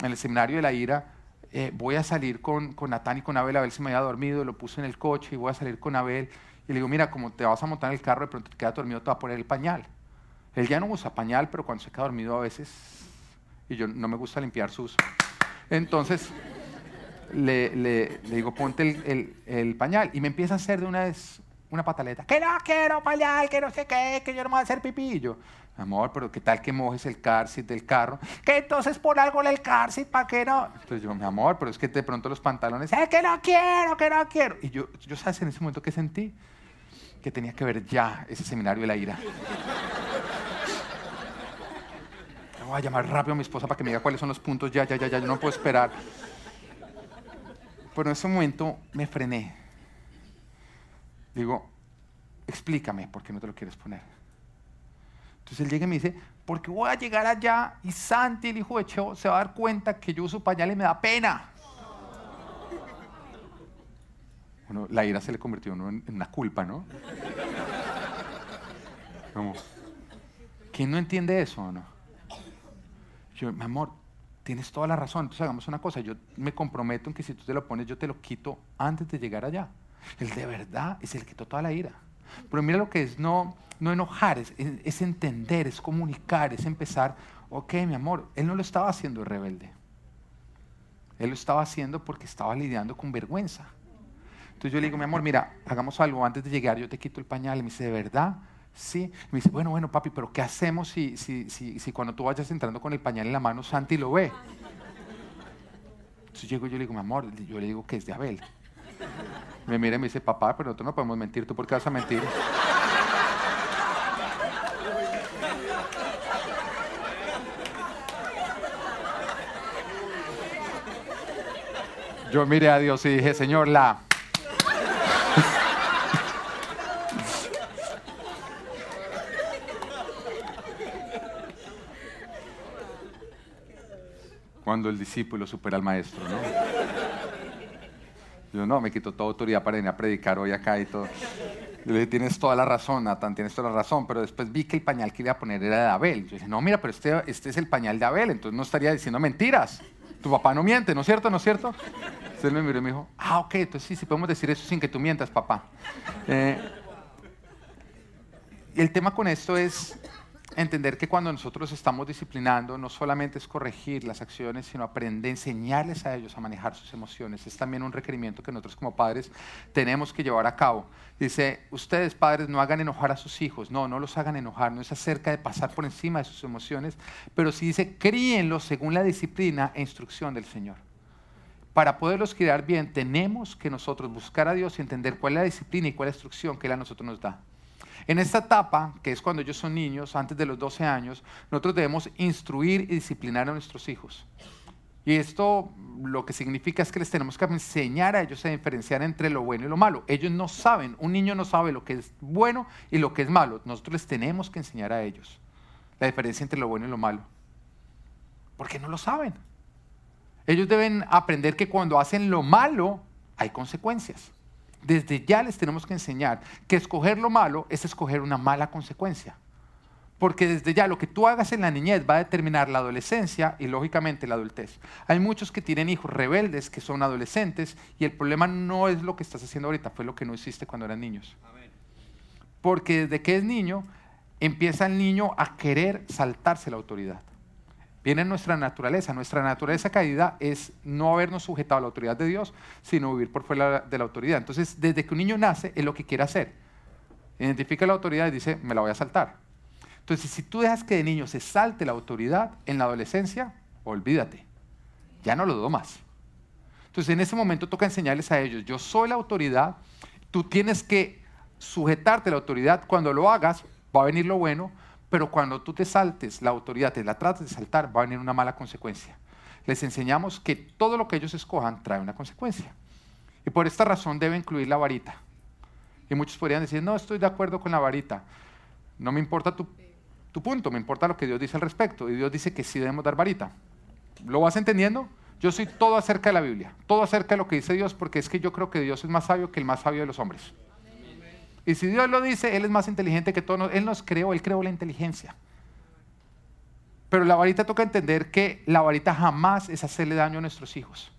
el, seminario de la ira, eh, voy a salir con, con Natán y con Abel. Abel se me había dormido, lo puse en el coche y voy a salir con Abel. Y le digo, mira, como te vas a montar en el carro, de pronto te queda dormido, te va a poner el pañal. Él ya no usa pañal, pero cuando se queda dormido a veces, y yo no me gusta limpiar sus entonces le, digo, ponte el, pañal. Y me empieza a hacer de una vez una pataleta. Que no quiero pañal, que no sé qué, que yo no me voy a hacer yo, amor, pero ¿qué tal que mojes el car del carro? Que entonces por algo el car ¿para qué no? Entonces yo, mi amor, pero es que de pronto los pantalones, ¡eh, que no quiero, que no quiero! Y yo, yo ¿sabes en ese momento que sentí? Que tenía que ver ya ese seminario de la ira. Voy a llamar rápido a mi esposa para que me diga cuáles son los puntos, ya, ya, ya, ya, yo no puedo esperar. Pero en ese momento me frené. Digo, explícame por qué no te lo quieres poner. Entonces él llega y me dice, porque voy a llegar allá y Santi, el hijo de Cheo, se va a dar cuenta que yo uso pañal y me da pena. Bueno, la ira se le convirtió en, una culpa, ¿no? Como, ¿quién no entiende eso o no? Yo, mi amor, tienes toda la razón, entonces hagamos una cosa, yo me comprometo en que si tú te lo pones, yo te lo quito antes de llegar allá. Él de verdad es el que quitó toda la ira. Pero mira lo que es no, no enojar, es, es entender, es comunicar, es empezar, ok, mi amor, él no lo estaba haciendo rebelde. Él lo estaba haciendo porque estaba lidiando con vergüenza. Entonces yo le digo, mi amor, mira, hagamos algo, antes de llegar yo te quito el pañal. Y me dice, ¿de verdad? Sí, me dice, bueno, bueno, papi, pero ¿qué hacemos si, si, si, si cuando tú vayas entrando con el pañal en la mano, Santi lo ve? Entonces llego y yo le digo, mi amor, yo le digo que es de Abel. Me mira y me dice, papá, pero nosotros no podemos mentir, ¿tú por qué vas a mentir? Yo miré a Dios y dije, Señor, la cuando el discípulo supera al maestro, ¿no? Yo no, me quito toda autoridad para venir a predicar hoy acá y todo. Yo le dije, tienes toda la razón, Nathan, tienes toda la razón, pero después vi que el pañal que iba a poner era de Abel. Yo dije, no, mira, pero este, este es el pañal de Abel, entonces no estaría diciendo mentiras. Tu papá no miente, ¿no es cierto? ¿No es cierto? Entonces él me miró y me dijo, ah, ok, entonces sí, sí podemos decir eso sin que tú mientas, papá. Eh, el tema con esto es entender que cuando nosotros estamos disciplinando, no solamente es corregir las acciones, sino aprender, enseñarles a ellos a manejar sus emociones. Es también un requerimiento que nosotros como padres tenemos que llevar a cabo. Dice, ustedes padres no hagan enojar a sus hijos. No, no los hagan enojar. No es acerca de pasar por encima de sus emociones, pero sí dice, críenlos según la disciplina e instrucción del Señor. Para poderlos criar bien, tenemos que nosotros buscar a Dios y entender cuál es la disciplina y cuál es la instrucción que Él a nosotros nos da. En esta etapa, que es cuando ellos son niños, antes de los 12 años, nosotros debemos instruir y disciplinar a nuestros hijos. Y esto lo que significa es que les tenemos que enseñar a ellos a diferenciar entre lo bueno y lo malo. Ellos no saben, un niño no sabe lo que es bueno y lo que es malo. Nosotros les tenemos que enseñar a ellos la diferencia entre lo bueno y lo malo. Porque no lo saben. Ellos deben aprender que cuando hacen lo malo hay consecuencias desde ya les tenemos que enseñar que escoger lo malo es escoger una mala consecuencia. Porque desde ya lo que tú hagas en la niñez va a determinar la adolescencia y lógicamente la adultez. Hay muchos que tienen hijos rebeldes que son adolescentes y el problema no es lo que estás haciendo ahorita, fue lo que no hiciste cuando eran niños. Porque desde que es niño empieza el niño a querer saltarse la autoridad viene en nuestra naturaleza. Nuestra naturaleza caída es no habernos sujetado a la autoridad de Dios, sino vivir por fuera de la autoridad. Entonces, desde que un niño nace, es lo que quiere hacer. Identifica la autoridad y dice, me la voy a saltar. Entonces, si tú dejas que de niño se salte la autoridad en la adolescencia, olvídate, ya no lo doy más. Entonces, en ese momento toca enseñarles a ellos, yo soy la autoridad, tú tienes que sujetarte a la autoridad, cuando lo hagas, va a venir lo bueno, pero cuando tú te saltes la autoridad, te la trates de saltar, va a venir una mala consecuencia. Les enseñamos que todo lo que ellos escojan trae una consecuencia. Y por esta razón debe incluir la varita. Y muchos podrían decir, no estoy de acuerdo con la varita. No me importa tu, tu punto, me importa lo que Dios dice al respecto. Y Dios dice que sí debemos dar varita. ¿Lo vas entendiendo? Yo soy todo acerca de la Biblia, todo acerca de lo que dice Dios, porque es que yo creo que Dios es más sabio que el más sabio de los hombres. Y si Dios lo dice, Él es más inteligente que todos. Él nos creó, Él creó la inteligencia. Pero la varita toca entender que la varita jamás es hacerle daño a nuestros hijos.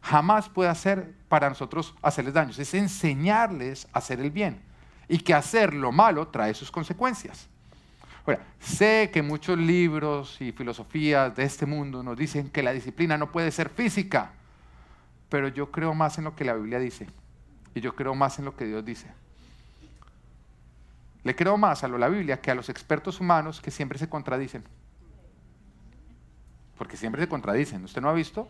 Jamás puede hacer para nosotros hacerles daño. Es enseñarles a hacer el bien. Y que hacer lo malo trae sus consecuencias. Ahora, sé que muchos libros y filosofías de este mundo nos dicen que la disciplina no puede ser física, pero yo creo más en lo que la Biblia dice. Y yo creo más en lo que Dios dice. Le creo más a lo la Biblia que a los expertos humanos que siempre se contradicen. Porque siempre se contradicen. ¿Usted no ha visto?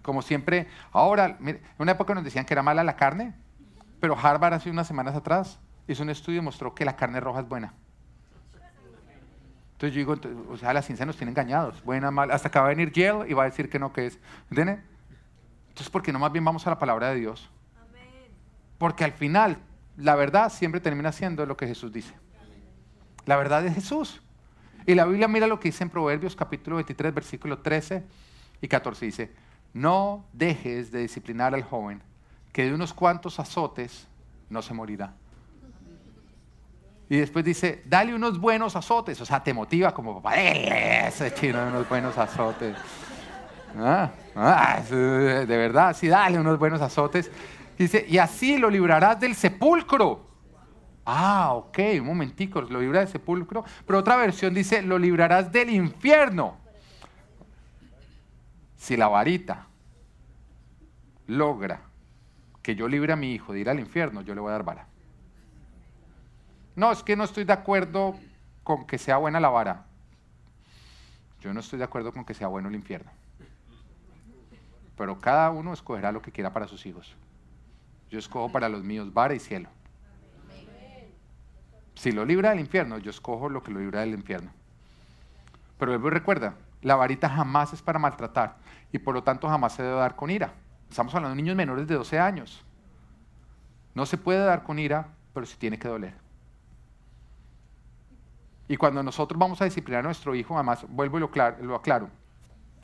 Como siempre, ahora, en una época nos decían que era mala la carne, pero Harvard hace unas semanas atrás hizo un estudio y mostró que la carne roja es buena. Entonces yo digo, o sea, la ciencia nos tiene engañados, buena, mala, hasta que va a venir Yale y va a decir que no, que es. ¿Entiende? Entonces, ¿por qué no más bien vamos a la palabra de Dios? Porque al final, la verdad siempre termina siendo lo que Jesús dice. La verdad es Jesús. Y la Biblia mira lo que dice en Proverbios capítulo 23, versículo 13 y 14. Dice, no dejes de disciplinar al joven, que de unos cuantos azotes no se morirá. Y después dice, dale unos buenos azotes. O sea, te motiva como papá, ese chino de unos buenos azotes. Ah, ah, de verdad, sí, dale unos buenos azotes. Dice, y así lo librarás del sepulcro. Ah, ok, un momentico, lo libra del sepulcro. Pero otra versión dice, lo librarás del infierno. Si la varita logra que yo libre a mi hijo de ir al infierno, yo le voy a dar vara. No, es que no estoy de acuerdo con que sea buena la vara. Yo no estoy de acuerdo con que sea bueno el infierno. Pero cada uno escogerá lo que quiera para sus hijos. Yo escojo para los míos vara y cielo. Si lo libra del infierno, yo escojo lo que lo libra del infierno. Pero recuerda, la varita jamás es para maltratar y por lo tanto jamás se debe dar con ira. Estamos hablando de niños menores de 12 años. No se puede dar con ira, pero sí tiene que doler. Y cuando nosotros vamos a disciplinar a nuestro hijo, además, vuelvo y lo aclaro,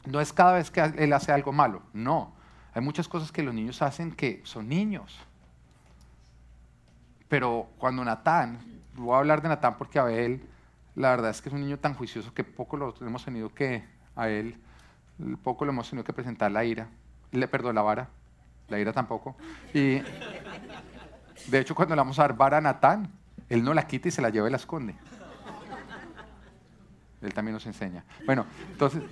no es cada vez que él hace algo malo, no Hay muchas cosas que los niños hacen que son niños. Pero cuando Natán, voy a hablar de Natán porque Abel, la verdad es que es un niño tan juicioso que poco lo hemos tenido que, a él, poco lo hemos tenido que presentar la ira, le, perdón, la vara, la ira tampoco. Y de hecho cuando le vamos a dar vara a Natán, él no la quita y se la lleva y la esconde. Él también nos enseña. Bueno, entonces,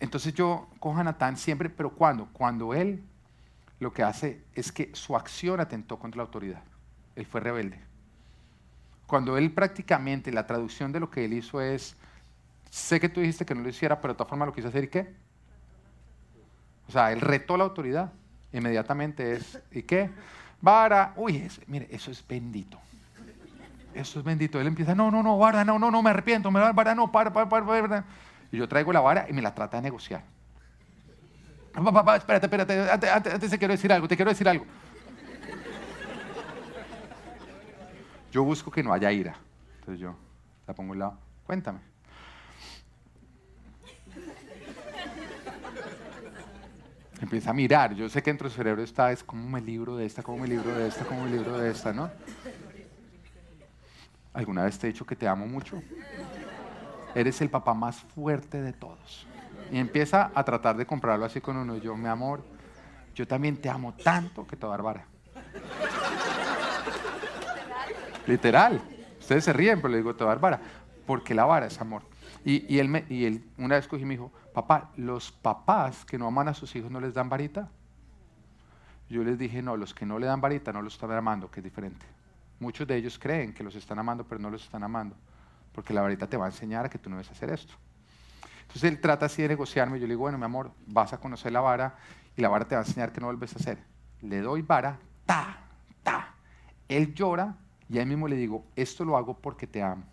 entonces yo cojo a Natán siempre, pero ¿cuándo? Cuando él lo que hace es que su acción atentó contra la autoridad. Él fue rebelde. Cuando él prácticamente, la traducción de lo que él hizo es, sé que tú dijiste que no lo hiciera, pero de todas formas lo quiso hacer y qué? O sea, él retó la autoridad. Inmediatamente es, ¿y qué? Vara, uy, mire, eso es bendito. Eso es bendito. Él empieza, no, no, no, vara, no, no, no, me arrepiento, me vara, no, para, para, para, para. Y yo traigo la vara y me la trata de negociar. Papá, papá, espérate, espérate, antes, antes te quiero decir algo, te quiero decir algo. Yo busco que no haya ira. Entonces yo la pongo a un lado. Cuéntame. Empieza a mirar. Yo sé que dentro del cerebro está, es como me libro de esta, como me libro de esta, como me libro de esta, ¿no? ¿Alguna vez te he dicho que te amo mucho? Eres el papá más fuerte de todos. Y empieza a tratar de comprarlo así con uno. Yo, mi amor, yo también te amo tanto que te bárbara. Literal. Ustedes se ríen, pero le digo, te bárbara. Porque la vara es amor. Y, y, él me, y él una vez cogí y me dijo, papá, ¿los papás que no aman a sus hijos no les dan varita? Yo les dije, no, los que no le dan varita no los están amando, que es diferente. Muchos de ellos creen que los están amando, pero no los están amando, porque la varita te va a enseñar a que tú no debes hacer esto. Entonces él trata así de negociarme, yo le digo, bueno, mi amor, vas a conocer la vara y la vara te va a enseñar que no vuelves a hacer. Le doy vara, ta, ta. Él llora y ahí mismo le digo, esto lo hago porque te amo.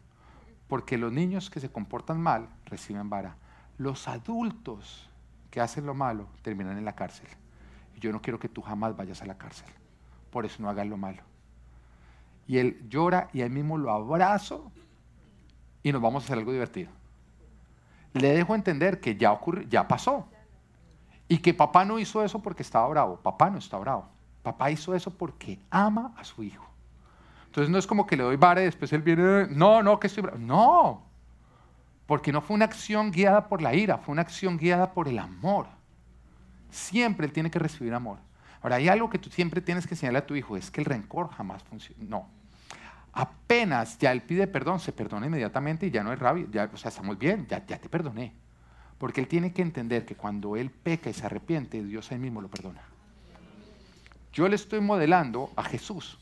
Porque los niños que se comportan mal reciben vara. Los adultos que hacen lo malo terminan en la cárcel. Yo no quiero que tú jamás vayas a la cárcel. Por eso no hagas lo malo y él llora y ahí mismo lo abrazo y nos vamos a hacer algo divertido. Le dejo entender que ya ocurrió, ya pasó. Y que papá no hizo eso porque estaba bravo. Papá no está bravo. Papá hizo eso porque ama a su hijo. Entonces no es como que le doy vara y después él viene, no, no, que estoy bravo. No, porque no fue una acción guiada por la ira, fue una acción guiada por el amor. Siempre él tiene que recibir amor. Ahora, hay algo que tú siempre tienes que enseñarle a tu hijo, es que el rencor jamás funciona. No. Apenas ya él pide perdón, se perdona inmediatamente y ya no es rabia, ya, o sea, estamos bien, ya, te perdoné. Porque él tiene que entender que cuando él peca y se arrepiente, Dios él mismo lo perdona. Yo le estoy modelando a Jesús.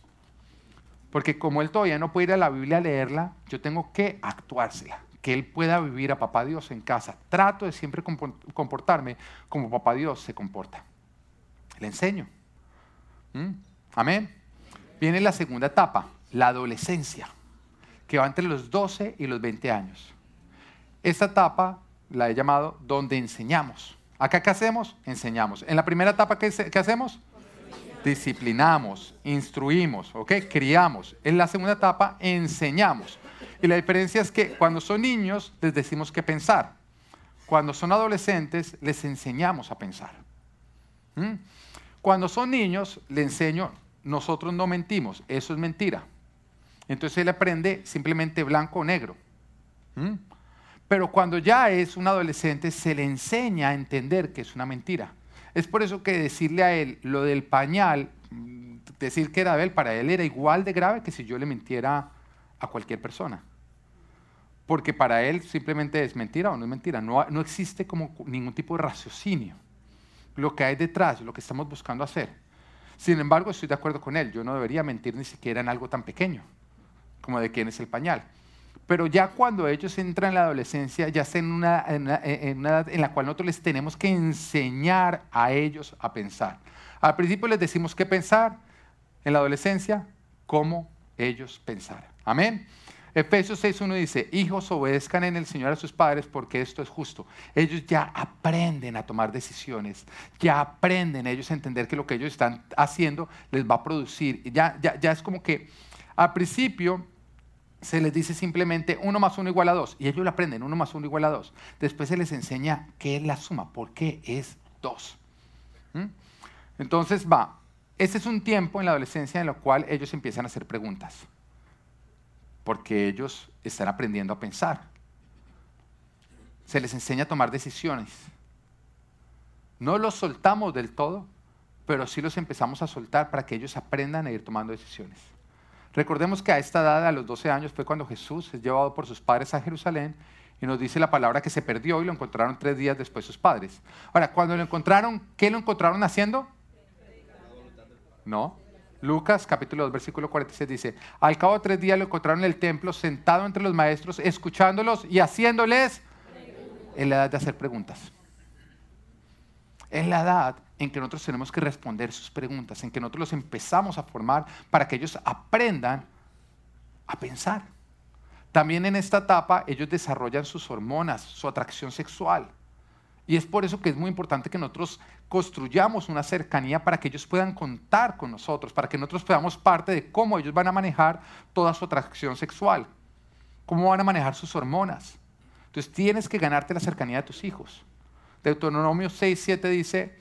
Porque como él todavía no puede ir a la Biblia a leerla, yo tengo que actuársela. Que él pueda vivir a Papá Dios en casa. Trato de siempre comportarme como Papá Dios se comporta. Le enseño. ¿Mm? Amén. Viene la segunda etapa, la adolescencia, que va entre los 12 y los 20 años. Esta etapa la he llamado donde enseñamos. ¿Acá qué hacemos? Enseñamos. En la primera etapa, ¿qué, hacemos? Disciplinamos, instruimos, ¿ok? Criamos. En la segunda etapa, enseñamos. Y la diferencia es que cuando son niños les decimos qué pensar. Cuando son adolescentes les enseñamos a pensar. ¿Mm? Cuando son niños, le enseño, nosotros no mentimos, eso es mentira. Entonces él aprende simplemente blanco o negro. ¿Mm? Pero cuando ya es un adolescente, se le enseña a entender que es una mentira. Es por eso que decirle a él lo del pañal, mm, decir que era de él, para él era igual de grave que si yo le mintiera a cualquier persona. Porque para él simplemente es mentira o no es mentira. No, existe como ningún tipo de raciocinio lo que hay detrás, lo que estamos buscando hacer. Sin embargo, estoy de acuerdo con él. Yo no debería mentir ni siquiera en algo tan pequeño como de quién es el pañal. Pero ya cuando ellos entran en la adolescencia, ya están en una, edad en la cual nosotros les tenemos que enseñar a ellos a pensar. Al principio les decimos qué pensar, en la adolescencia, cómo ellos pensar. Amén. Efesios 6.1 dice, hijos obedezcan en el Señor a sus padres porque esto es justo. Ellos ya aprenden a tomar decisiones, ya aprenden ellos a entender que lo que ellos están haciendo les va a producir. Ya, ya, ya es como que al principio se les dice simplemente 1 más 1 igual a 2 y ellos lo aprenden, 1 más 1 igual a 2. Después se les enseña qué es la suma, por qué es 2. ¿Mm? Entonces va, ese es un tiempo en la adolescencia en el cual ellos empiezan a hacer preguntas, porque ellos están aprendiendo a pensar. Se les enseña a tomar decisiones. No los soltamos del todo, pero sí los empezamos a soltar para que ellos aprendan a ir tomando decisiones. Recordemos que a esta edad, a los 12 años, fue cuando Jesús es llevado por sus padres a Jerusalén y nos dice la palabra que se perdió y lo encontraron tres días después sus padres. Ahora, cuando lo encontraron, ¿qué lo encontraron haciendo? No. Lucas capítulo 2 versículo 46 dice, al cabo de tres días lo encontraron en el templo sentado entre los maestros, escuchándolos y haciéndoles en la edad de hacer preguntas. Es la edad en que nosotros tenemos que responder sus preguntas, en que nosotros los empezamos a formar para que ellos aprendan a pensar. También en esta etapa ellos desarrollan sus hormonas, su atracción sexual. Y es por eso que es muy importante que nosotros construyamos una cercanía para que ellos puedan contar con nosotros, para que nosotros podamos parte de cómo ellos van a manejar toda su atracción sexual, cómo van a manejar sus hormonas. Entonces tienes que ganarte la cercanía de tus hijos. Deuteronomio 6, 7 dice,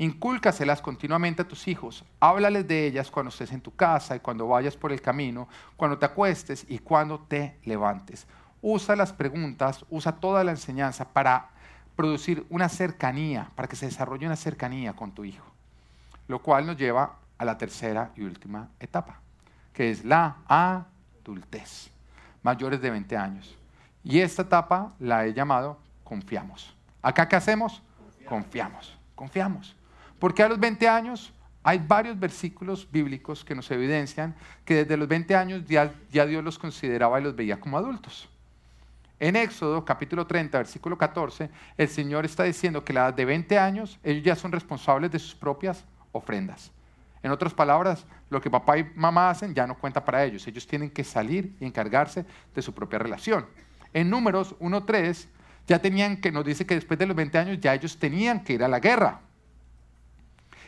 Incúlcaselas continuamente a tus hijos. Háblales de ellas cuando estés en tu casa y cuando vayas por el camino, cuando te acuestes y cuando te levantes. Usa las preguntas, usa toda la enseñanza para producir una cercanía, para que se desarrolle una cercanía con tu hijo. Lo cual nos lleva a la tercera y última etapa, que es la adultez, mayores de 20 años. Y esta etapa la he llamado confiamos. ¿Acá qué hacemos? Confiamos, confiamos. Porque a los 20 años hay varios versículos bíblicos que nos evidencian que desde los 20 años ya, Dios los consideraba y los veía como adultos. En Éxodo capítulo 30, versículo 14, el Señor está diciendo que a la edad de 20 años ellos ya son responsables de sus propias ofrendas. En otras palabras, lo que papá y mamá hacen ya no cuenta para ellos. Ellos tienen que salir y encargarse de su propia relación. En Números 1.3 ya tenían que, nos dice que después de los 20 años ya ellos tenían que ir a la guerra.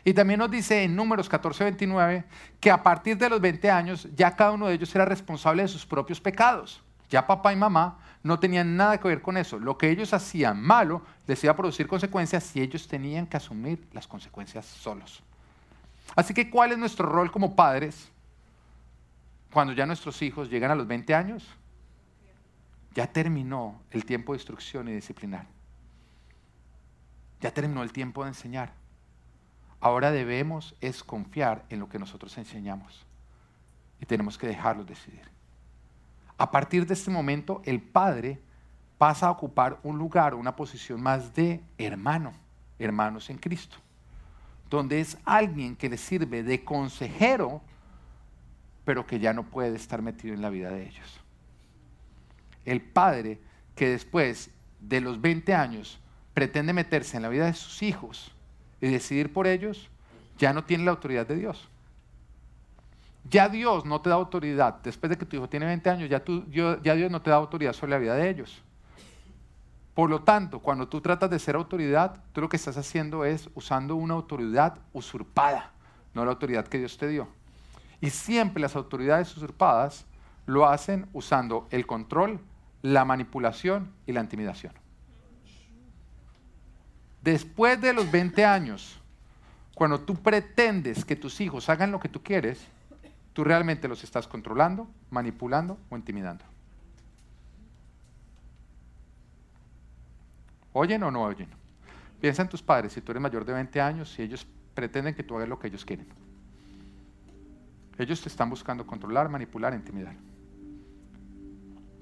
Y también nos dice en números 14, 29 que a partir de los 20 años ya cada uno de ellos era responsable de sus propios pecados. Ya papá y mamá no tenían nada que ver con eso. Lo que ellos hacían malo les iba a producir consecuencias y ellos tenían que asumir las consecuencias solos. Así que, ¿cuál es nuestro rol como padres cuando ya nuestros hijos llegan a los 20 años? Ya terminó el tiempo de instrucción y disciplinar. Ya terminó el tiempo de enseñar. Ahora debemos es confiar en lo que nosotros enseñamos. Y tenemos que dejarlos decidir. A partir de este momento, el padre pasa a ocupar un lugar, una posición más de hermano, hermanos en Cristo, donde es alguien que le sirve de consejero, pero que ya no puede estar metido en la vida de ellos. El padre que después de los 20 años pretende meterse en la vida de sus hijos, y decidir por ellos, ya no tiene la autoridad de Dios. Ya Dios no te da autoridad. Después de que tu hijo tiene 20 años, ya, ya Dios no te da autoridad sobre la vida de ellos. Por lo tanto, cuando tú tratas de ser autoridad, tú lo que estás haciendo es usando una autoridad usurpada, no la autoridad que Dios te dio. Y siempre las autoridades usurpadas lo hacen usando el control, la manipulación y la intimidación. Después de los 20 años, cuando tú pretendes que tus hijos hagan lo que tú quieres, tú realmente los estás controlando, manipulando o intimidando. ¿Oyen o no oyen? Piensa en tus padres, si tú eres mayor de 20 años, si ellos pretenden que tú hagas lo que ellos quieren. Ellos te están buscando controlar, manipular, intimidar.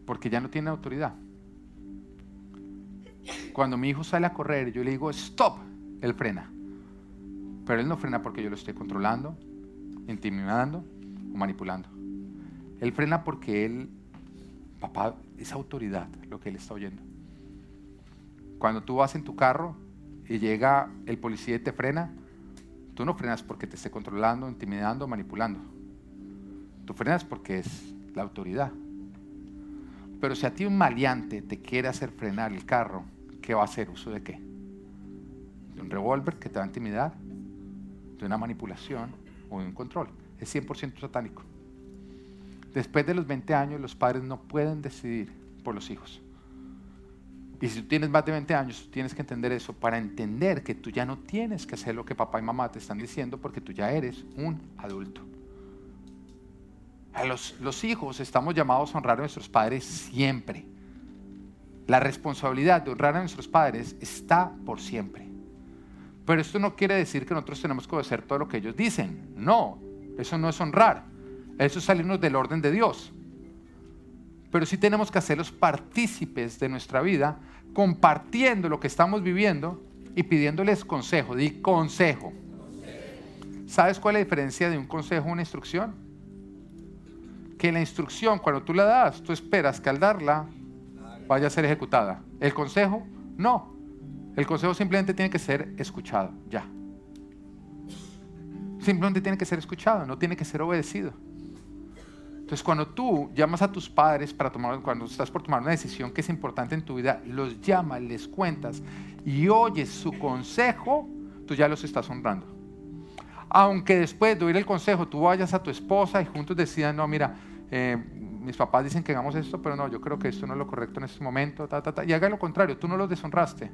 Porque ya no tienen autoridad. Cuando mi hijo sale a correr, yo le digo, stop, él frena. Pero él no frena porque yo lo estoy controlando, intimidando o manipulando. Él frena porque él, papá, es autoridad lo que él está oyendo. Cuando tú vas en tu carro y llega el policía y te frena, tú no frenas porque te esté controlando, intimidando, manipulando. Tú frenas porque es la autoridad. Pero si a ti un maleante te quiere hacer frenar el carro, ¿qué va a hacer? ¿Uso de qué? ¿De un revólver que te va a intimidar? ¿De una manipulación o de un control? Es 100% satánico. Después de los 20 años, los padres no pueden decidir por los hijos. Y si tú tienes más de 20 años, tú tienes que entender eso para entender que tú ya no tienes que hacer lo que papá y mamá te están diciendo porque tú ya eres un adulto. A los hijos estamos llamados a honrar a nuestros padres siempre. La responsabilidad de honrar a nuestros padres está por siempre. Pero esto no quiere decir que nosotros tenemos que hacer todo lo que ellos dicen. No, eso no es honrar. Eso es salirnos del orden de Dios. Pero sí tenemos que hacerlos partícipes de nuestra vida, compartiendo lo que estamos viviendo y pidiéndoles consejo. Di consejo. ¿Sabes cuál es la diferencia de un consejo a una instrucción? Que la instrucción, cuando tú la das, tú esperas que al darla vaya a ser ejecutada. El consejo, no. El consejo simplemente tiene que ser escuchado, ya. Simplemente tiene que ser escuchado, no tiene que ser obedecido. Entonces, cuando tú llamas a tus padres para tomar, cuando estás por tomar una decisión que es importante en tu vida, los llamas, les cuentas y oyes su consejo, tú ya los estás honrando. Aunque después de oír el consejo tú vayas a tu esposa y juntos decidan, no, mira, eh, mis papás dicen que hagamos esto, pero no, yo creo que esto no es lo correcto en este momento, y haga lo contrario, tú no los deshonraste,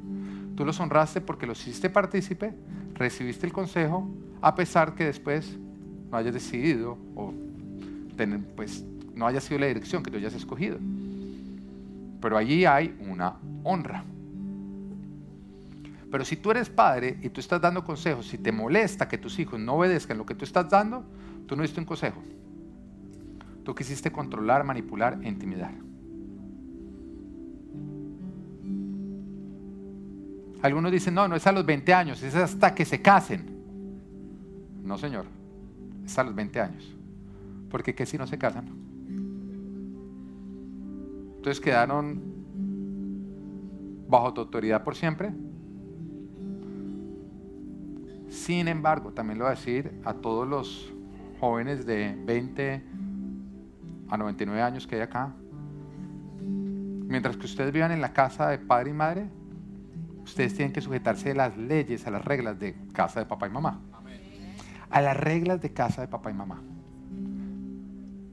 tú los honraste porque los hiciste partícipe, recibiste el consejo, a pesar que después no hayas decidido o pues, no haya sido la dirección que tú hayas escogido. Pero allí hay una honra. Pero si tú eres padre y tú estás dando consejos, si te molesta que tus hijos no obedezcan lo que tú estás dando, tú no diste un consejo. Tú quisiste controlar, manipular e intimidar. Algunos dicen, no, no es a los 20 años, es hasta que se casen. No, señor, es a los 20 años. Porque ¿qué si no se casan? Entonces quedaron bajo tu autoridad por siempre. Sin embargo, también lo voy a decir a todos los jóvenes de 20 a 99 años que hay acá. Mientras que ustedes vivan en la casa de padre y madre, ustedes tienen que sujetarse a las leyes, a las reglas de casa de papá y mamá. A las reglas de casa de papá y mamá.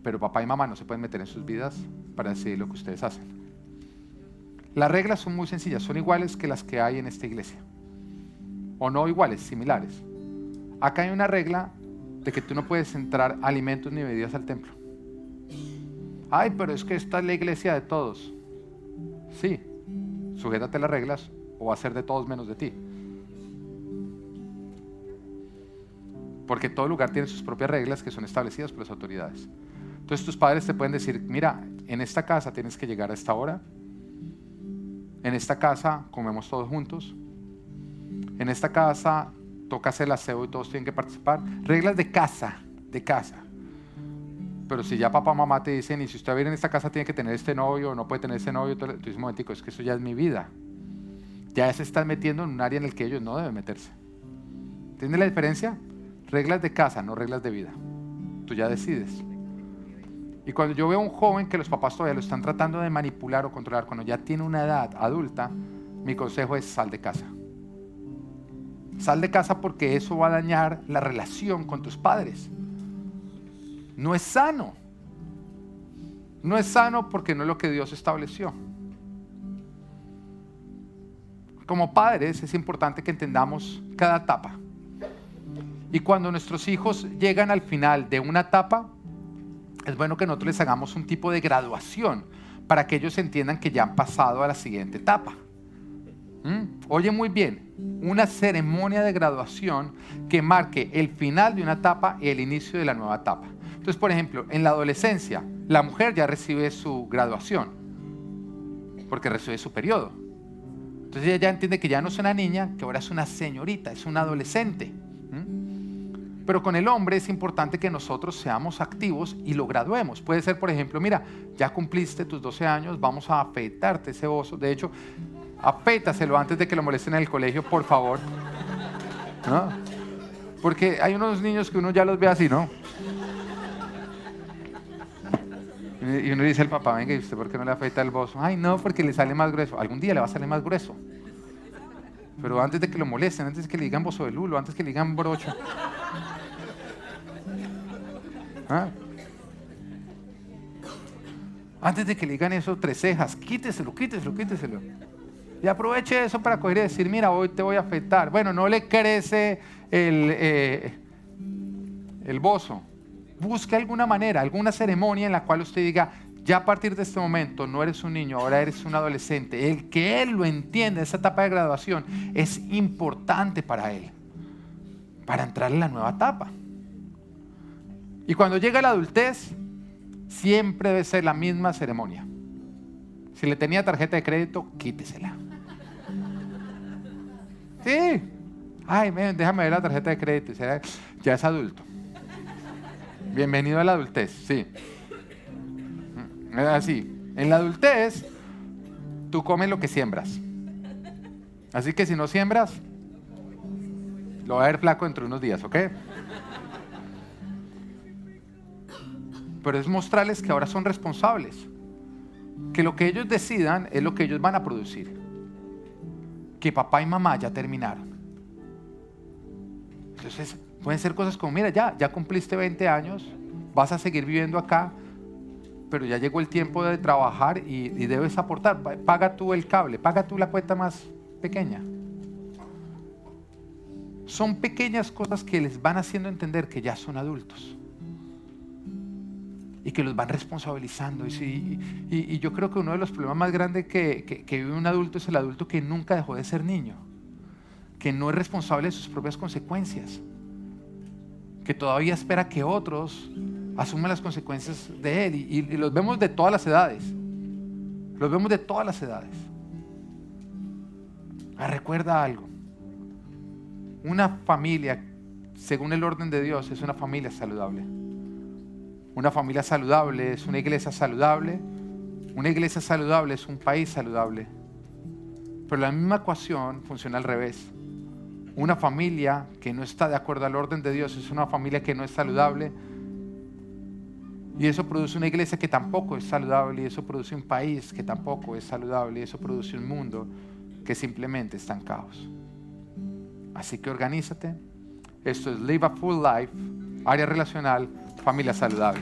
Pero papá y mamá no se pueden meter en sus vidas para decidir lo que ustedes hacen. Las reglas son muy sencillas, son iguales que las que hay en esta iglesia. O no iguales, similares. Acá hay una regla de que tú no puedes entrar alimentos ni bebidas al templo. Ay, pero es que esta es la iglesia de todos. Sí, sujétate las reglas o va a ser de todos menos de ti. Porque todo lugar tiene sus propias reglas que son establecidas por las autoridades. Entonces tus padres te pueden decir, mira, en esta casa tienes que llegar a esta hora. En esta casa comemos todos juntos. En esta casa toca hacer el aseo y todos tienen que participar. Reglas de casa, de casa. Pero si ya papá mamá te dicen, y si usted viene en esta casa tiene que tener este novio o no puede tener este novio, tú dices, momentico, es que eso ya es mi vida. Ya se están metiendo en un área en el que ellos no deben meterse. ¿Entiendes la diferencia? Reglas de casa, no reglas de vida. Tú ya decides. Y cuando yo veo a un joven que los papás todavía lo están tratando de manipular o controlar, cuando ya tiene una edad adulta, mi consejo es sal de casa. Sal de casa porque eso va a dañar la relación con tus padres. No es sano. No es sano porque no es lo que Dios estableció. Como padres es importante que entendamos cada etapa. Y cuando nuestros hijos llegan al final de una etapa, es bueno que nosotros les hagamos un tipo de graduación para que ellos entiendan que ya han pasado a la siguiente etapa. ¿Mm? Oye muy bien, una ceremonia de graduación que marque el final de una etapa y el inicio de la nueva etapa. Entonces, por ejemplo, en la adolescencia, la mujer ya recibe su graduación, porque recibe su periodo. Entonces ella ya entiende que ya no es una niña, que ahora es una señorita, es una adolescente. Pero con el hombre es importante que nosotros seamos activos y lo graduemos. Puede ser, por ejemplo, mira, ya cumpliste tus 12 años, vamos a afeitarte ese oso. De hecho, afeitaselo antes de que lo molesten en el colegio, por favor. Porque hay unos niños que uno ya los ve así, ¿no? Y uno dice al papá, venga, ¿y usted por qué no le afeita el bozo? Ay, no, porque le sale más grueso. Algún día le va a salir más grueso. Pero antes de que lo molesten, antes de que le digan bozo de lulo, antes que le digan brocha. ¿Ah? Antes de que le digan eso, tres cejas, quíteselo, quíteselo, quíteselo. Y aproveche eso para coger y decir, mira, hoy te voy a afectar. Bueno, no le crece el, eh, el bozo. Busque alguna manera, alguna ceremonia en la cual usted diga, ya a partir de este momento no eres un niño, ahora eres un adolescente. El que él lo entienda, esa etapa de graduación, es importante para él, para entrar en la nueva etapa. Y cuando llega la adultez, siempre debe ser la misma ceremonia. Si le tenía tarjeta de crédito, quítesela. Sí. Ay, déjame ver la tarjeta de crédito. Ya es adulto. Bienvenido a la adultez, sí. Es así. En la adultez, tú comes lo que siembras. Así que si no siembras, lo va a ver flaco dentro de unos días, ¿ok? Pero es mostrarles que ahora son responsables. Que lo que ellos decidan es lo que ellos van a producir. Que papá y mamá ya terminaron. Entonces, pueden ser cosas como, mira, ya, ya cumpliste 20 años, vas a seguir viviendo acá, pero ya llegó el tiempo de trabajar y, debes aportar. Paga tú el cable, paga tú la cuenta más pequeña. Son pequeñas cosas que les van haciendo entender que ya son adultos y que los van responsabilizando. Y, yo creo que uno de los problemas más grandes que, que, vive un adulto es el adulto que nunca dejó de ser niño, que no es responsable de sus propias consecuencias, que todavía espera que otros asuman las consecuencias de él. Y, los vemos de todas las edades, los vemos de todas las edades. Ah, recuerda algo, una familia, según el orden de Dios, es una familia saludable. Una familia saludable es una iglesia saludable. Una iglesia saludable es un país saludable. Pero la misma ecuación funciona al revés. Una familia que no está de acuerdo al orden de Dios es una familia que no es saludable. Y eso produce una iglesia que tampoco es saludable. Y eso produce un país que tampoco es saludable. Y eso produce un mundo que simplemente está en caos. Así que organízate. Esto es Live a Full Life, área relacional familia saludable.